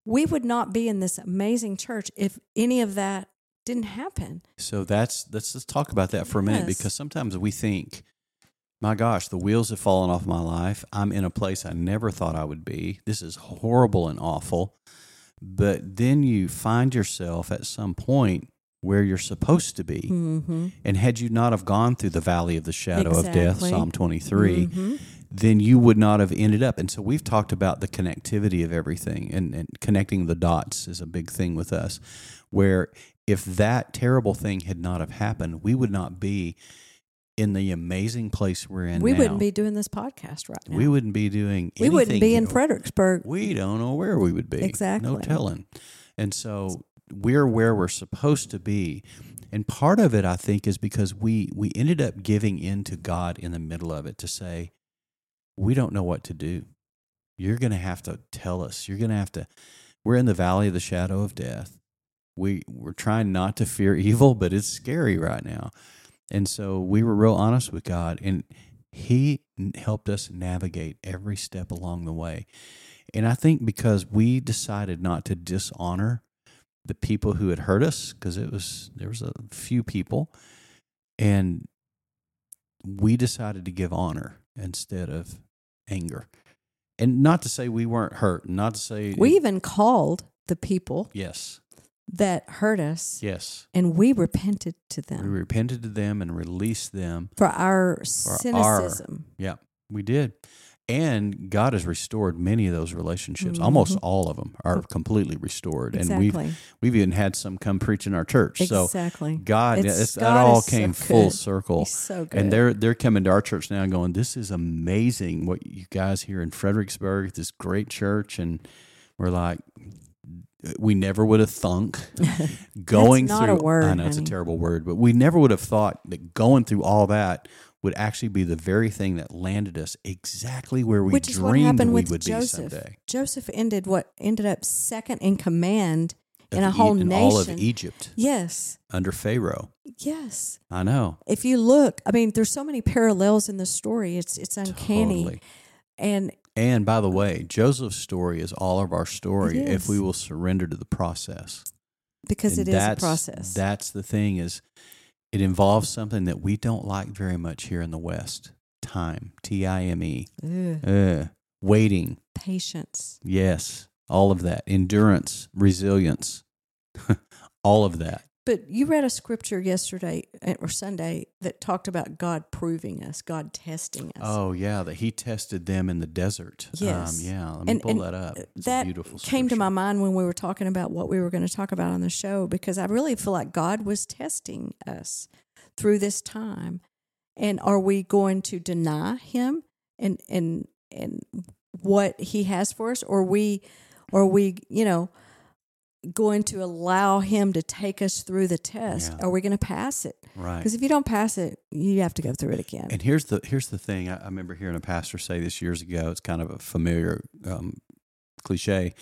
we would not be in this amazing church if any of that didn't happen. So that's let's just talk about that for a minute Yes. because sometimes we think, my gosh, the wheels have fallen off my life. I'm in a place I never thought I would be. This is horrible and awful. But then you find yourself at some point where you're supposed to be. Mm-hmm. And had you not have gone through the valley of the shadow of death, Psalm 23, Mhm. then you would not have ended up. And so we've talked about the connectivity of everything and, and connecting the dots is a big thing with us. Where if that terrible thing had not have happened, we would not be in the amazing place we're in we now. wouldn't be doing this podcast right now. We wouldn't be doing. We wouldn't be in here. Fredericksburg. We don't know where we would be. Exactly. No telling. And so we're where we're supposed to be. And part of it, I think, is because we we ended up giving in to God in the middle of it to say, we don't know what to do. You're going to have to tell us. You're going to have to. We're in the valley of the shadow of death. We we're trying not to fear evil, but it's scary right now. And so we were real honest with God, and He helped us navigate every step along the way. And I think because we decided not to dishonor the people who had hurt us, because it was there was a few people, and we decided to give honor instead of anger. And not to say we weren't hurt, not to say We even called the people yes, that hurt us yes. and we repented to them. We repented to them and released them. for our our- cynicism. Yeah, we did. And God has restored many of those relationships. Almost all of them are completely restored. And Mm-hmm. We've we've even had some come preach in our church. Exactly. So God, that all is so came full circle. He's so good. And they're they're coming to our church now and going, This is amazing what you guys here in Fredericksburg, this great church. And we're like, we never would have thunk going through a word, I know it's a terrible word, but we never would have thought that going through all that would actually be the very thing that landed us exactly where we Which dreamed we would Joseph. be someday. Joseph ended what ended up second in command in a whole E- in nation. all of Egypt Yes. under Pharaoh. Yes. I know. If you look, I mean, there's so many parallels in the story. It's it's uncanny. Totally. And And by the way, Joseph's story is all of our story if we will surrender to the process. because And it is a process. That's the thing is it involves something that we don't like very much here in the West. Time. T I M E. Waiting. Patience. Yes. All of that. Endurance, resilience. all of that. But you read a scripture yesterday uh, or Sunday that talked about God proving us, God testing us. Oh yeah, that he tested them in the desert. Yes. Um, yeah. Let me And- pull and that up. It's that beautiful came to my mind when we were talking about what we were going to talk about on the show because I really feel like God was testing us through this time. And are we going to deny him and and and what he has for us or we or we, you know, going to allow him to take us through the test? Yeah. Are we going to pass it? Right. Because if you don't pass it, you have to go through it again. And here's the here's the thing. I, remember hearing a pastor say this years ago. It's kind of a familiar um, cliche,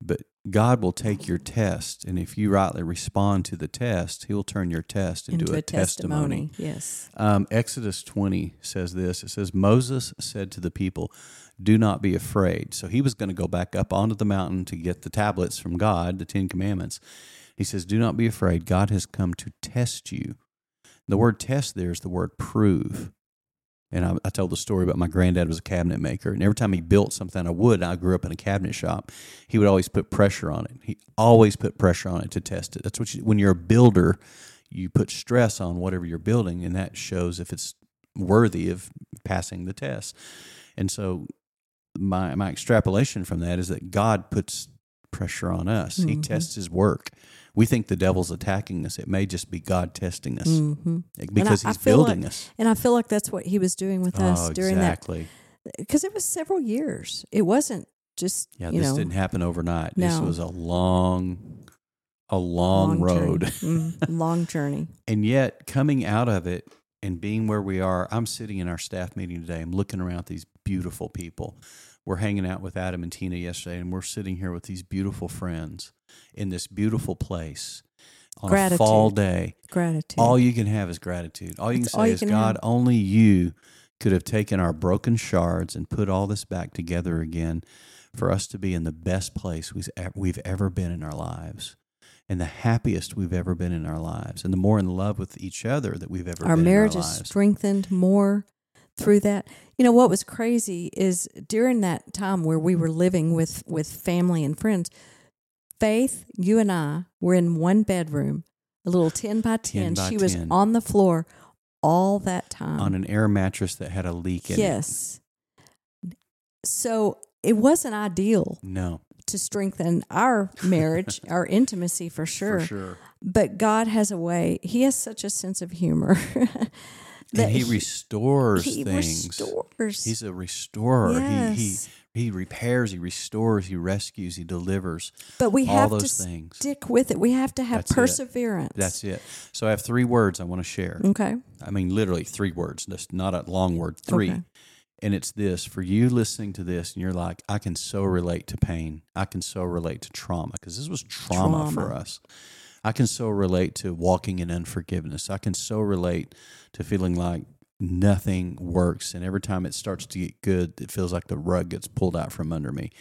but God will take your test, and if you rightly respond to the test, He will turn your test into, a, testimony. Yes. Um, Exodus 20 says this it says, Moses said to the people, Do not be afraid. So he was going to go back up onto the mountain to get the tablets from God, the Ten Commandments. He says, Do not be afraid. God has come to test you. The word test there is the word prove. And I, I told the story about my granddad was a cabinet maker, and every time he built something out of wood, I grew up in a cabinet shop. He would always put pressure on it. He always put pressure on it to test it. That's what you, when you're a builder, you put stress on whatever you're building, and that shows if it's worthy of passing the test. And so, my my extrapolation from that is that God puts pressure on us. He Mhm. tests His work. We think the devil's attacking us. It may just be God testing us hmm because I He's feel building like- us. And I feel like that's what he was doing with us oh, during exactly. that because it was several years. It wasn't just Yeah, this know didn't happen overnight. This No. was a long, a long, road. journey. Mm, long journey. And yet, coming out of it and being where we are, I'm sitting in our staff meeting today. I'm looking around at these beautiful people. We're hanging out with Adam and Tina yesterday, and we're sitting here with these beautiful friends in this beautiful place on a fall day. Gratitude. All you can have is gratitude. All you That's can say you is, can God, have. only you could have taken our broken shards and put all this back together again for us to be in the best place we've ever, we've ever been in our lives and the happiest we've ever been in our lives and the more in love with each other that we've ever our been marriage in our is strengthened more through that. You know what was crazy is during that time where we were living with with family and friends, Faith, you and I were in one bedroom, a little ten by 10 ten. by she was 10. on the floor all that time. on an air mattress that had a leak in it. yes. So it wasn't ideal No, to strengthen our marriage, our intimacy for sure. for sure. But God has a way. He has such a sense of humor. that And he restores he things. restores. He's a restorer. He Yes. he he repairs, he restores, he rescues, he delivers. but we all have those to things. stick with it. We have to have That's it. perseverance. That's it. So I have three words I want to share. Okay. I mean, literally three words. That's not a long word. Three. Okay. And it's this for you listening to this, and you're like, I can so relate to pain. I can so relate to trauma because this was trauma, for us. I can so relate to walking in unforgiveness. I can so relate to feeling like nothing works. And every time it starts to get good, it feels like the rug gets pulled out from under me.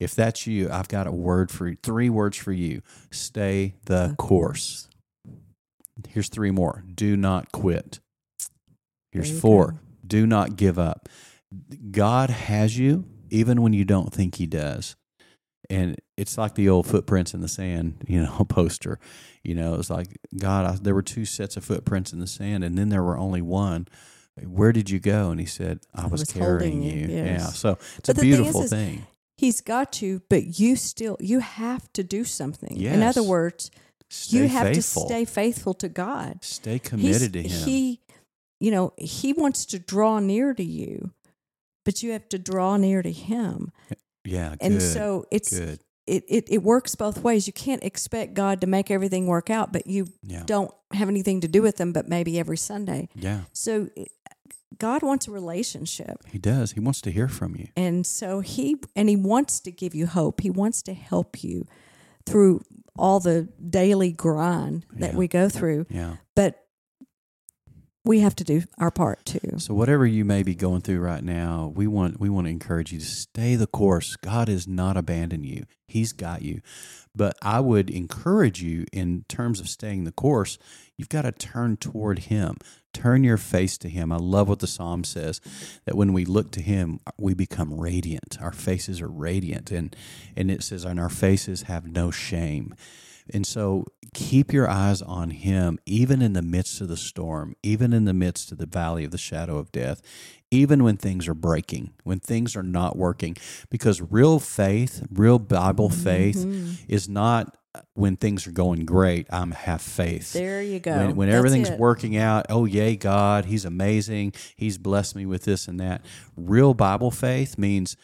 If that's you, I've got a word for you, three words for you stay the The course. Here's three more do not quit. Here's four go. do not give up. God has you even when you don't think He does. And it's like the old footprints in the sand, you know, poster. You know, it's like, God, I, there were two sets of footprints in the sand, and then there were only one. Where did you go? And he said, I was, was carrying you. you, Yeah. So it's But a the thing is, beautiful is thing. He's got you, but you still you have to do something. In other words, Stay you have faithful. to stay faithful to God. Stay He's- committed to Him. He, you know, he wants to draw near to you, but you have to draw near to him. Yeah. Good. And so it's good. it, it it works both ways. You can't expect God to make everything work out, but you Yeah. don't have anything to do with them. But maybe every Sunday. Yeah. So eh, God wants a relationship. He does. He wants to hear from you. And so he and he wants to give you hope. He wants to help you through all the daily grind that Yeah. we go through. Yeah. We have to do our part too. So whatever you may be going through right now, we want we want to encourage you to stay the course. God has not abandoned you. He's got you. But I would encourage you in terms of staying the course, you've got to turn toward him. Turn your face to him. I love what the psalm says that when we look to him, we become radiant. Our faces are radiant and and it says and our faces have no shame. And so keep your eyes on him, even in the midst of the storm, even in the midst of the valley of the shadow of death, even when things are breaking, when things are not working. Because real faith, real Bible faith, Mm-hmm. is not when things are going great, I'm have faith. There you go. When, when everything's it. working out, oh, yay, God, He's amazing. He's blessed me with this and that. Real Bible faith means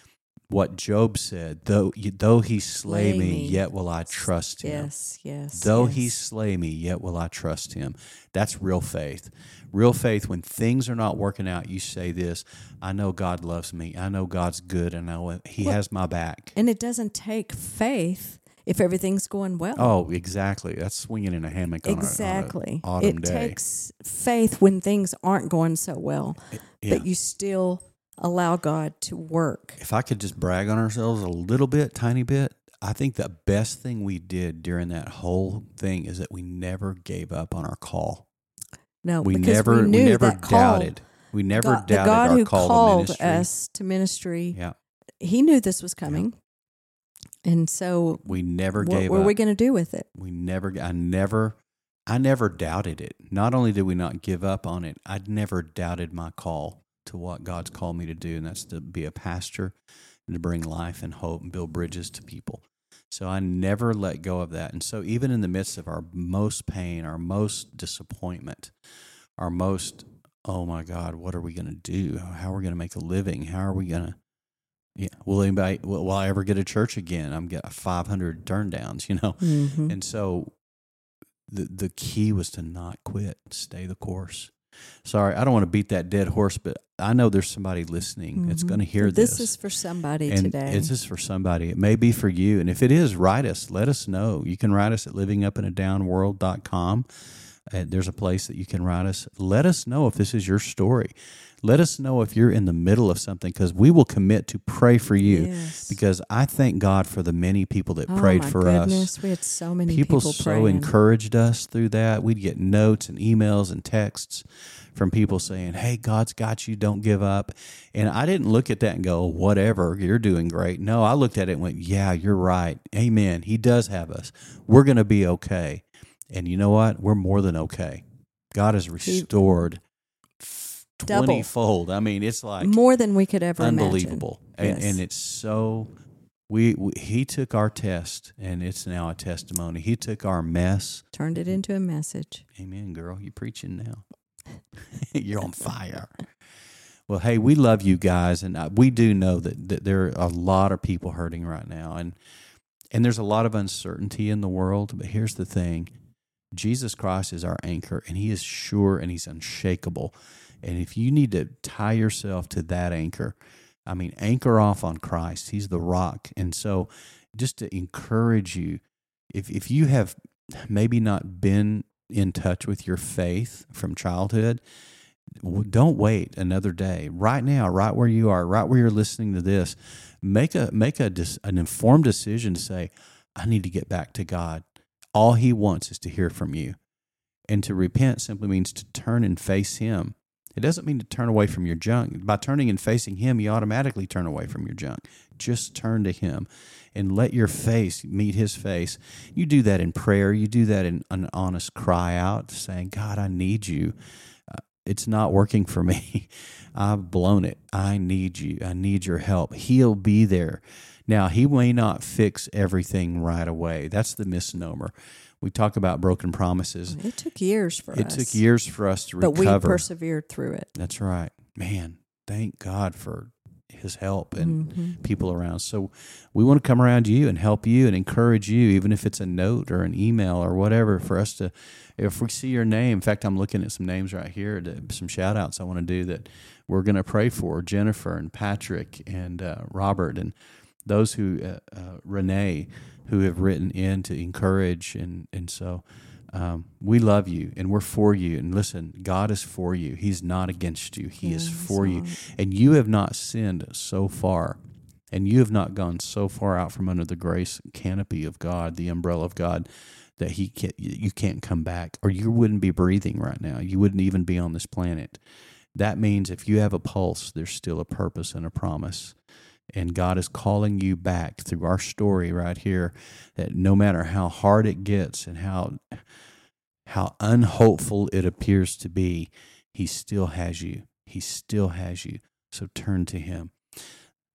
what Job said though, though He slay Slay me, me. yet will I trust Him. Yes, yes. Though yes. he slay me, yet will I trust him. That's real faith. Real faith, when things are not working out, you say this I know God loves me. I know God's good, and I know he Well- has my back. And it doesn't take faith if everything's going well. Oh, exactly. That's swinging in a hammock on a- on a exactly. autumn it day. takes faith when things aren't going so well, yeah. but you still allow God to work. if I could just brag on ourselves a little bit, tiny bit, I think the best thing we did during that whole thing is that we never gave up on our call. No, We never, we we, never doubted. We never God, the doubted God our who call called to us to ministry, Yeah, He knew this was coming, and so we never what gave were up. Were we going to do with it? we never i never i never doubted it not only did we not give up on it I'd never doubted my call to what god's called me to do and that's to be a pastor and to bring life and hope and build bridges to people. So i never let go of that. And so even in the midst of our most pain our most disappointment our most oh my god what are we going to do? How are we going to make a living? How are we going to yeah will anybody will, will i ever get a church again? I'm getting 500 turn downs you know? Mhm. and so the the key was to not quit, stay the course. Sorry, I don't want to beat that dead horse, but I know there's somebody listening that's Mhm. going to hear this. this. is for somebody and today. it's just for somebody. It may be for you. And if it is, write us. Let us know. You can write us at livingupinadownworld.com. Uh, there's a place that you can write us. Let us know if this is your story. Let us know if you're in the middle of something because we will commit to pray for you. Yes. Because I thank God for the many people that oh prayed for us goodness, we had so many people, people, so praying. encouraged us through that. We'd get notes and emails and texts from people saying, "Hey, God's got you. Don't give up." And I didn't look at that and go, "Whatever, you're doing great." No, I looked at it and went, "Yeah, you're right. Amen. He does have us. We're going to be okay." And you know what? We're more than okay. God has restored f- Double. twenty fold. I mean, it's like More than we could ever unbelievable, imagine. and Yes. and it's so. We, we he took our test, and it's now a testimony. He took our mess. Turned it into a message. Amen, girl. You preaching now? You're on fire. Well, hey, we love you guys, and uh, we do know that, that there are a lot of people hurting right now, and and there's a lot of uncertainty in the world. But here's the thing: Jesus Christ is our anchor, and He is sure and He's unshakable. And if you need to tie yourself to that anchor, I mean, anchor off on Christ. He's the rock, and so just to encourage you, if if you have maybe not been in touch with your faith from childhood, don't wait another day. Right now, right where you are, right where you're listening to this, make a make a an informed decision to say, I need to get back to God. All He wants is to hear from you, and to repent simply means to turn and face Him. It doesn't mean to turn away from your junk. By turning and facing Him, you automatically turn away from your junk. Just turn to Him and let your face meet His face. You do that in prayer. You do that in an honest cry out, saying, God, I need you. Uh, it's not working for me. I've blown it. I need you. I need your help. He'll be there. Now, He may not fix everything right away. That's the misnomer. We talk about broken promises. It took years for It us. took years for us to recover. but we persevered through it. That's right. Man, thank God for his help and Mhm. people around. So we want to come around you and help you and encourage you, even if it's a note or an email or whatever, for us to, if we see your name. In fact, I'm looking at some names right here, to, some shout outs I want to do that we're going to pray for Jennifer and Patrick and uh, Robert and those who, uh, uh, Renee, who have written in to encourage. And, and so um, we love you and we're for you. And listen, God is for you. He's not against you. He is Yeah, he's for you. And you have not sinned so far. And you have not gone so far out from under the grace canopy of God, the umbrella of God, that He can't, you can't come back, or you wouldn't be breathing right now. You wouldn't even be on this planet. That means if you have a pulse, there's still a purpose and a promise. And God is calling you back through our story right here that no matter how hard it gets and how how unhopeful it appears to be, he still has you. He still has you. So turn to him.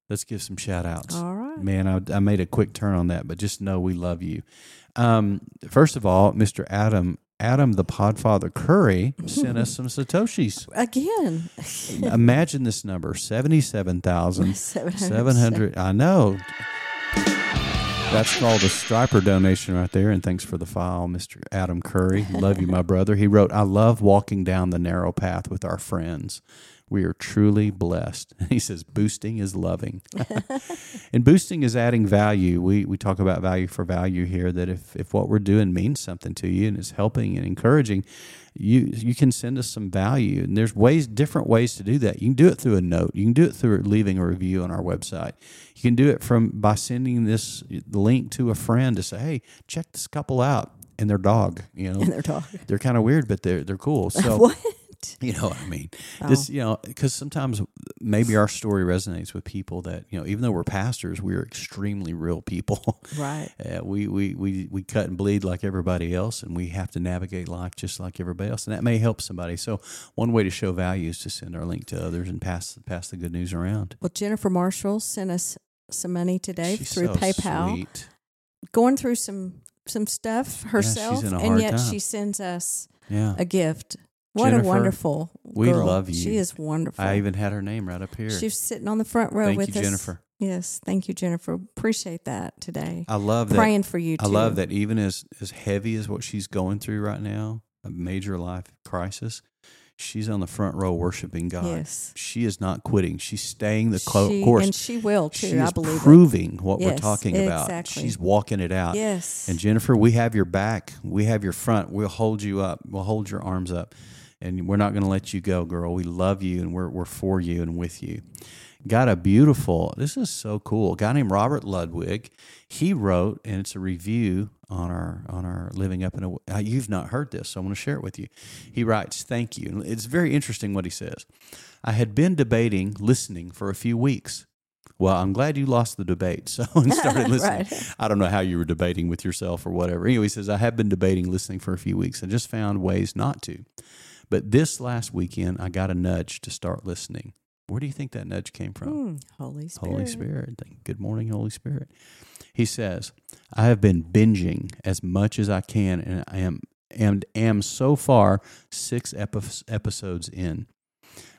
Let's give some shout outs. All right. Man, I, I made a quick turn on that, but just know we love you. Um, first of all, Mr. Adam, Adam the Podfather Curry sent us some Satoshis. Again. Imagine this number 77,000. 700. 700. I know. That's called a striper donation right there. And thanks for the file, Mr. Adam Curry. Love you, my brother. He wrote, I love walking down the narrow path with our friends. We are truly blessed. And he says, boosting is loving. and boosting is adding value. We, we talk about value for value here, that if, if what we're doing means something to you and is helping and encouraging, you you can send us some value. And there's ways different ways to do that. You can do it through a note. You can do it through leaving a review on our website. You can do it from by sending this link to a friend to say hey check this couple out and their dog you know? And they're they're kind of weird but they're they're cool. So you know what I mean? This, you know, because sometimes maybe our story resonates with people that you know, even though we're pastors, we're extremely real people. Right. Uh, we, we we we cut and bleed like everybody else, and we have to navigate life just like everybody else, and that may help somebody. So, one way to show value is to send our link to others and pass pass the good news around. Well, Jennifer Marshall sent us some money today She's through so PayPal. sweet. Going through some some stuff herself, a and yet time. she sends us Yeah, a gift. What Jennifer, a wonderful we girl. love you. She is wonderful. I even had her name right up here. She's sitting on the front row Thank with you, us. Jennifer. Yes, thank you, Jennifer. Appreciate that today. I love that. Praying for you too. I love that even as as heavy as what she's going through right now, a major life crisis, she's on the front row worshiping God. Yes. She is not quitting. She's staying the co- She- course. and she will too. She I believe proving what we're talking about. exactly. She's walking it out. Yes. And Jennifer, we have your back. We have your front. We'll hold you up. We'll hold your arms up. And we're not going to let you go, girl. We love you and we're, we're for you and with you. Got a beautiful, this is so cool. A guy named Robert Ludwig. He wrote, and it's a review on our on our living up in a. uh, You've not heard this, so I want to share it with you. He writes, "Thank you." And It's very interesting what he says. I had been debating listening for a few weeks. Well, I'm glad you lost the debate, so and started listening. Right. I don't know how you were debating with yourself or whatever. Anyway, he says I have been debating listening for a few weeks and just found ways not to. But this last weekend, I got a nudge to start listening. Where do you think that nudge came from? Hmm, Holy Spirit. Holy Spirit. Good morning, Holy Spirit. He says, I have been binging as much as I can and I am and am so far six epi- episodes in.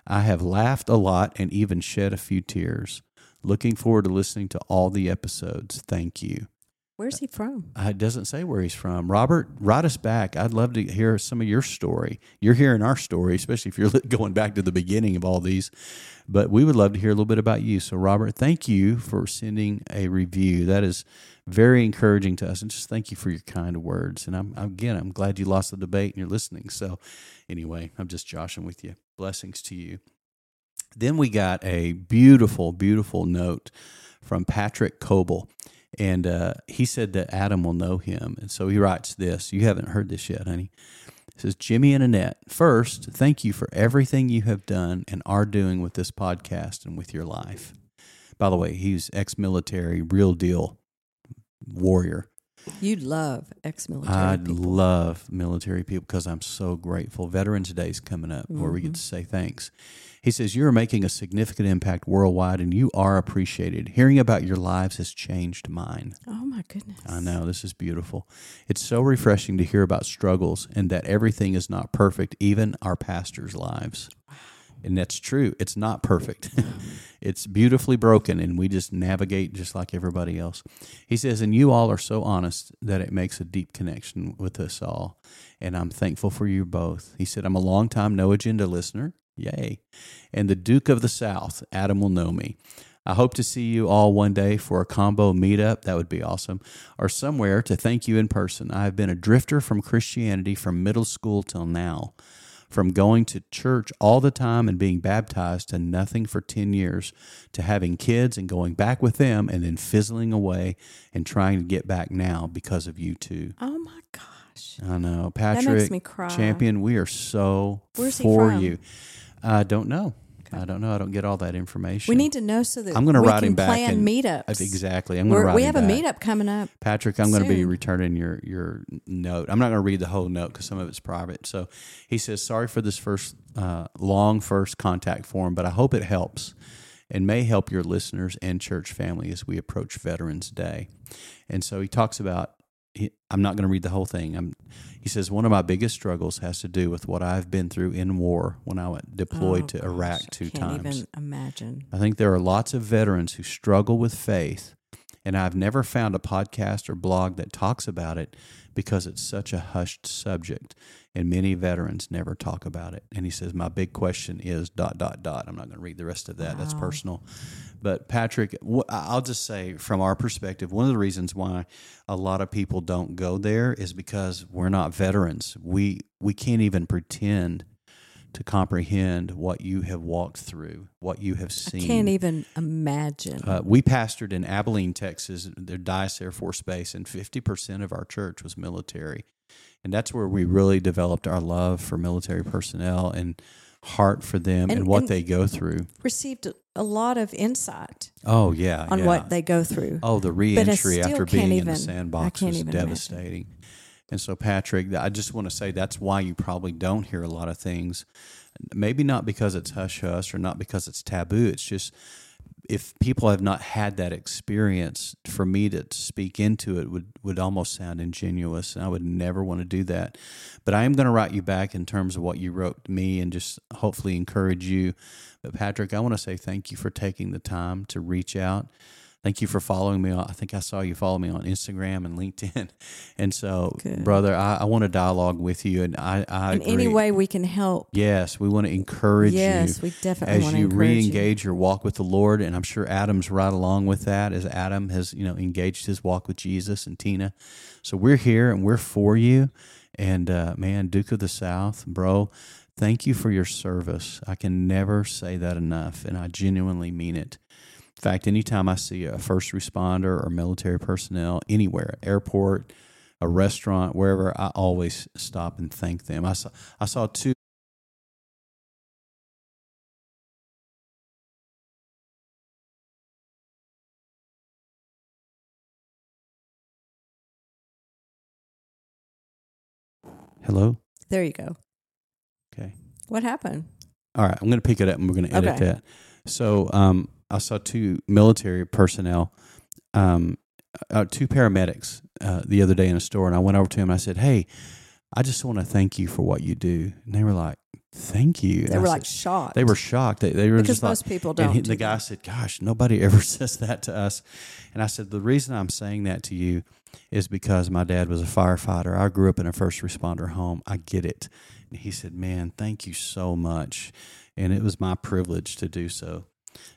I have laughed a lot and even shed a few tears. Looking forward to listening to all the episodes. Thank you. Where's he from? Uh, It doesn't say where he's from. Robert, write us back. I'd love to hear some of your story. You're hearing our story, especially if you're going back to the beginning of all these. But we would love to hear a little bit about you. So, Robert, thank you for sending a review. That is very encouraging to us. And just thank you for your kind words. And I'm again, I'm glad you lost the debate and you're listening. So, anyway, I'm just joshing with you. Blessings to you. Then we got a beautiful, beautiful note from Patrick Coble. And uh, he said that Adam will know him. And so he writes this. You haven't heard this yet, honey. It says, Jimmy and Annette, first, thank you for everything you have done and are doing with this podcast and with your life. By the way, he's ex military, real deal warrior. You'd love ex-military I people. love military people because I'm so grateful. Veterans Day is coming up where we get Mm-hmm. to say thanks. He says, You're making a significant impact worldwide and you are appreciated. Hearing about your lives has changed mine. oh my goodness. I know, this is beautiful. It's so refreshing to hear about struggles and that everything is not perfect, even our pastors' lives. And that's true. It's not perfect. it's beautifully broken, and we just navigate just like everybody else. He says, and you all are so honest that it makes a deep connection with us all. And I'm thankful for you both. He said, I'm a long-time no agenda listener. Yay. And the Duke of the South, Adam will know me. I hope to see you all one day for a combo meetup. That would be awesome. Or somewhere to thank you in person. I have been a drifter from Christianity from middle school till now. From going to church all the time and being baptized to nothing for 10 years, to having kids and going back with them and then fizzling away and trying to get back now because of you two. Oh my gosh. I know. makes Patrick, me cry. champion, we are so Where's he for you. I don't know. I don't know. I don't get all that information. We need to know so that I'm going to write him back plan and meetups. Exactly. I'm going to write we have a back. meetup coming up. Patrick, I'm going to be returning your your note. I'm not going to read the whole note because some of it's private. So he says, "Sorry for this first uh, long first contact form, but I hope it helps and may help your listeners and church family as we approach Veterans Day." And so he talks about. He, I'm not going to read the whole thing. I'm, he says one of my biggest struggles has to do with what I've been through in war when I went deployed Oh, to gosh, Iraq I two can't times. even imagine. I think there are lots of veterans who struggle with faith, and I've never found a podcast or blog that talks about it because it's such a hushed subject, and many veterans never talk about it. And he says, My big question is dot, dot, dot. I'm not going to read the rest of that. That's personal. But Patrick, I'll just say from our perspective, one of the reasons why a lot of people don't go there is because we're not veterans. We we can't even pretend to comprehend what you have walked through, what you have seen. I can't even imagine. Uh, we pastored in Abilene, Texas, their Dyess Air Force Base, and 50% of our church was military. And that's where we really developed our love for military personnel and heart for them and, And- what and- they go through. Received a lot of insight Oh, yeah. on yeah. what they go through. Oh, the reentry after being in the sandbox was even imagine. devastating. And so, Patrick, I just want to say that's why you probably don't hear a lot of things. Maybe not because it's hush hush or not because it's taboo. It's just if people have not had that experience, for me to speak into it would, would almost sound ingenuous. And I would never want to do that. But I am going to write you back in terms of what you wrote to me and just hopefully encourage you. But, Patrick, I want to say thank you for taking the time to reach out. Thank you for following me. on I think I saw you follow me on Instagram and LinkedIn. And so, Good. brother, I, I want to dialogue with you. And I, I in agree. any way we can help. Yes, we want to encourage Yes, you Yes, we definitely as want to you you. re-engage your walk with the Lord, and I'm sure Adam's right along with that, as Adam has you know engaged his walk with Jesus and Tina. So we're here and we're for you. And uh, man, Duke of the South, bro, thank you for your service. I can never say that enough, and I genuinely mean it. In fact, anytime I see a first responder or military personnel anywhere, airport, a restaurant, wherever, I always stop and thank them. I saw I saw two Hello? There you go. Okay. What happened? All right, I'm going to pick it up and we're going to edit Okay. that. So, um, I saw two military personnel, um, uh, two paramedics uh, the other day in a store, and I went over to and I said, "Hey, I just want to thank you for what you do." And they were like, "Thank you." And They I were said- like shocked. they were shocked. They, they were because just like, most people don't. he, do the guy that. said, "Gosh, nobody ever says that to us." And I said, "The reason I'm saying that to you is because my dad was a firefighter. I grew up in a first responder home. I get it." And he said, "Man, thank you so much." And it was my privilege to do so.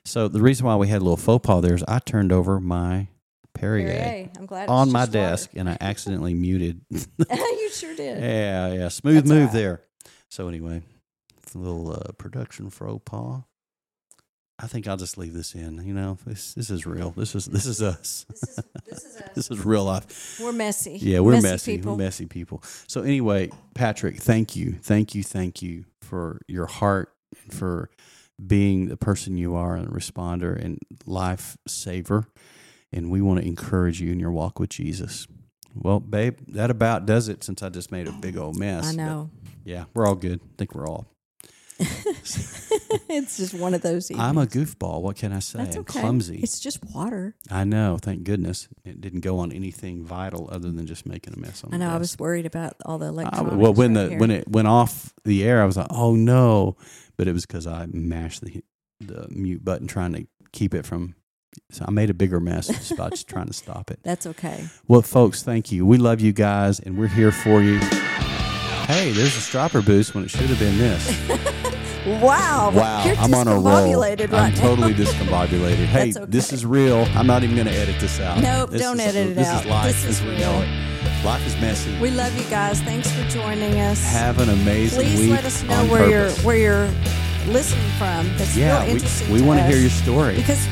So the reason why we had a little faux pas there is I turned over my Perrier, Perrier. I'm glad on my just water. desk and I accidentally muted. you sure did. yeah, yeah, smooth That's move right. there. So anyway, a little uh, production faux pas. I think I'll just leave this in. You know, this this is real. This is this is us. This is this is us. This is real life. We're messy. Yeah, we're messy. messy people. We're messy people. So anyway, Patrick, thank you, thank you, thank you for your heart and for being the person you are and a responder and life saver. And we want to encourage you in your walk with Jesus. Well, babe, that about does it since I just made a big old mess. I know. yeah, we're all good. I think we're all. it's just one of those. I'm a goofball. What can I say? That's I'm clumsy. It's just water. I know. Thank goodness it didn't go on anything vital other than just making a mess on. I the know. I was worried about all the I- electronics. well, when right the here. when it went off the air, I was like, "Oh no!" But it was because I mashed the the mute button trying to keep it from. So I made a bigger mess just by just trying to stop it. That's okay. Well, folks, thank you. We love you guys, and we're here for you. Hey, there's a stropper boost when it should have been this. Wow. Wow, You're I'm on a roll. right I'm now. totally discombobulated. Hey, That's this is real. I'm not even going to edit this out. Nope, This don't is- edit it this out. is life This is as we real. know it. Life is messy. We love you guys. Thanks for joining us. Have an amazing Please week. let us know where purpose. you're where you're listening from. That's Yeah, real we, interesting. we to want to hear your story. because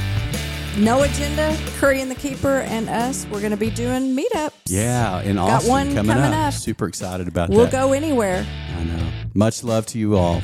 no agenda. Curry and the Keeper and us. We're going to be doing meetups. Yeah, in Got Austin one coming, coming up. up. Super excited about that. We'll go anywhere. I know. Much love to you all.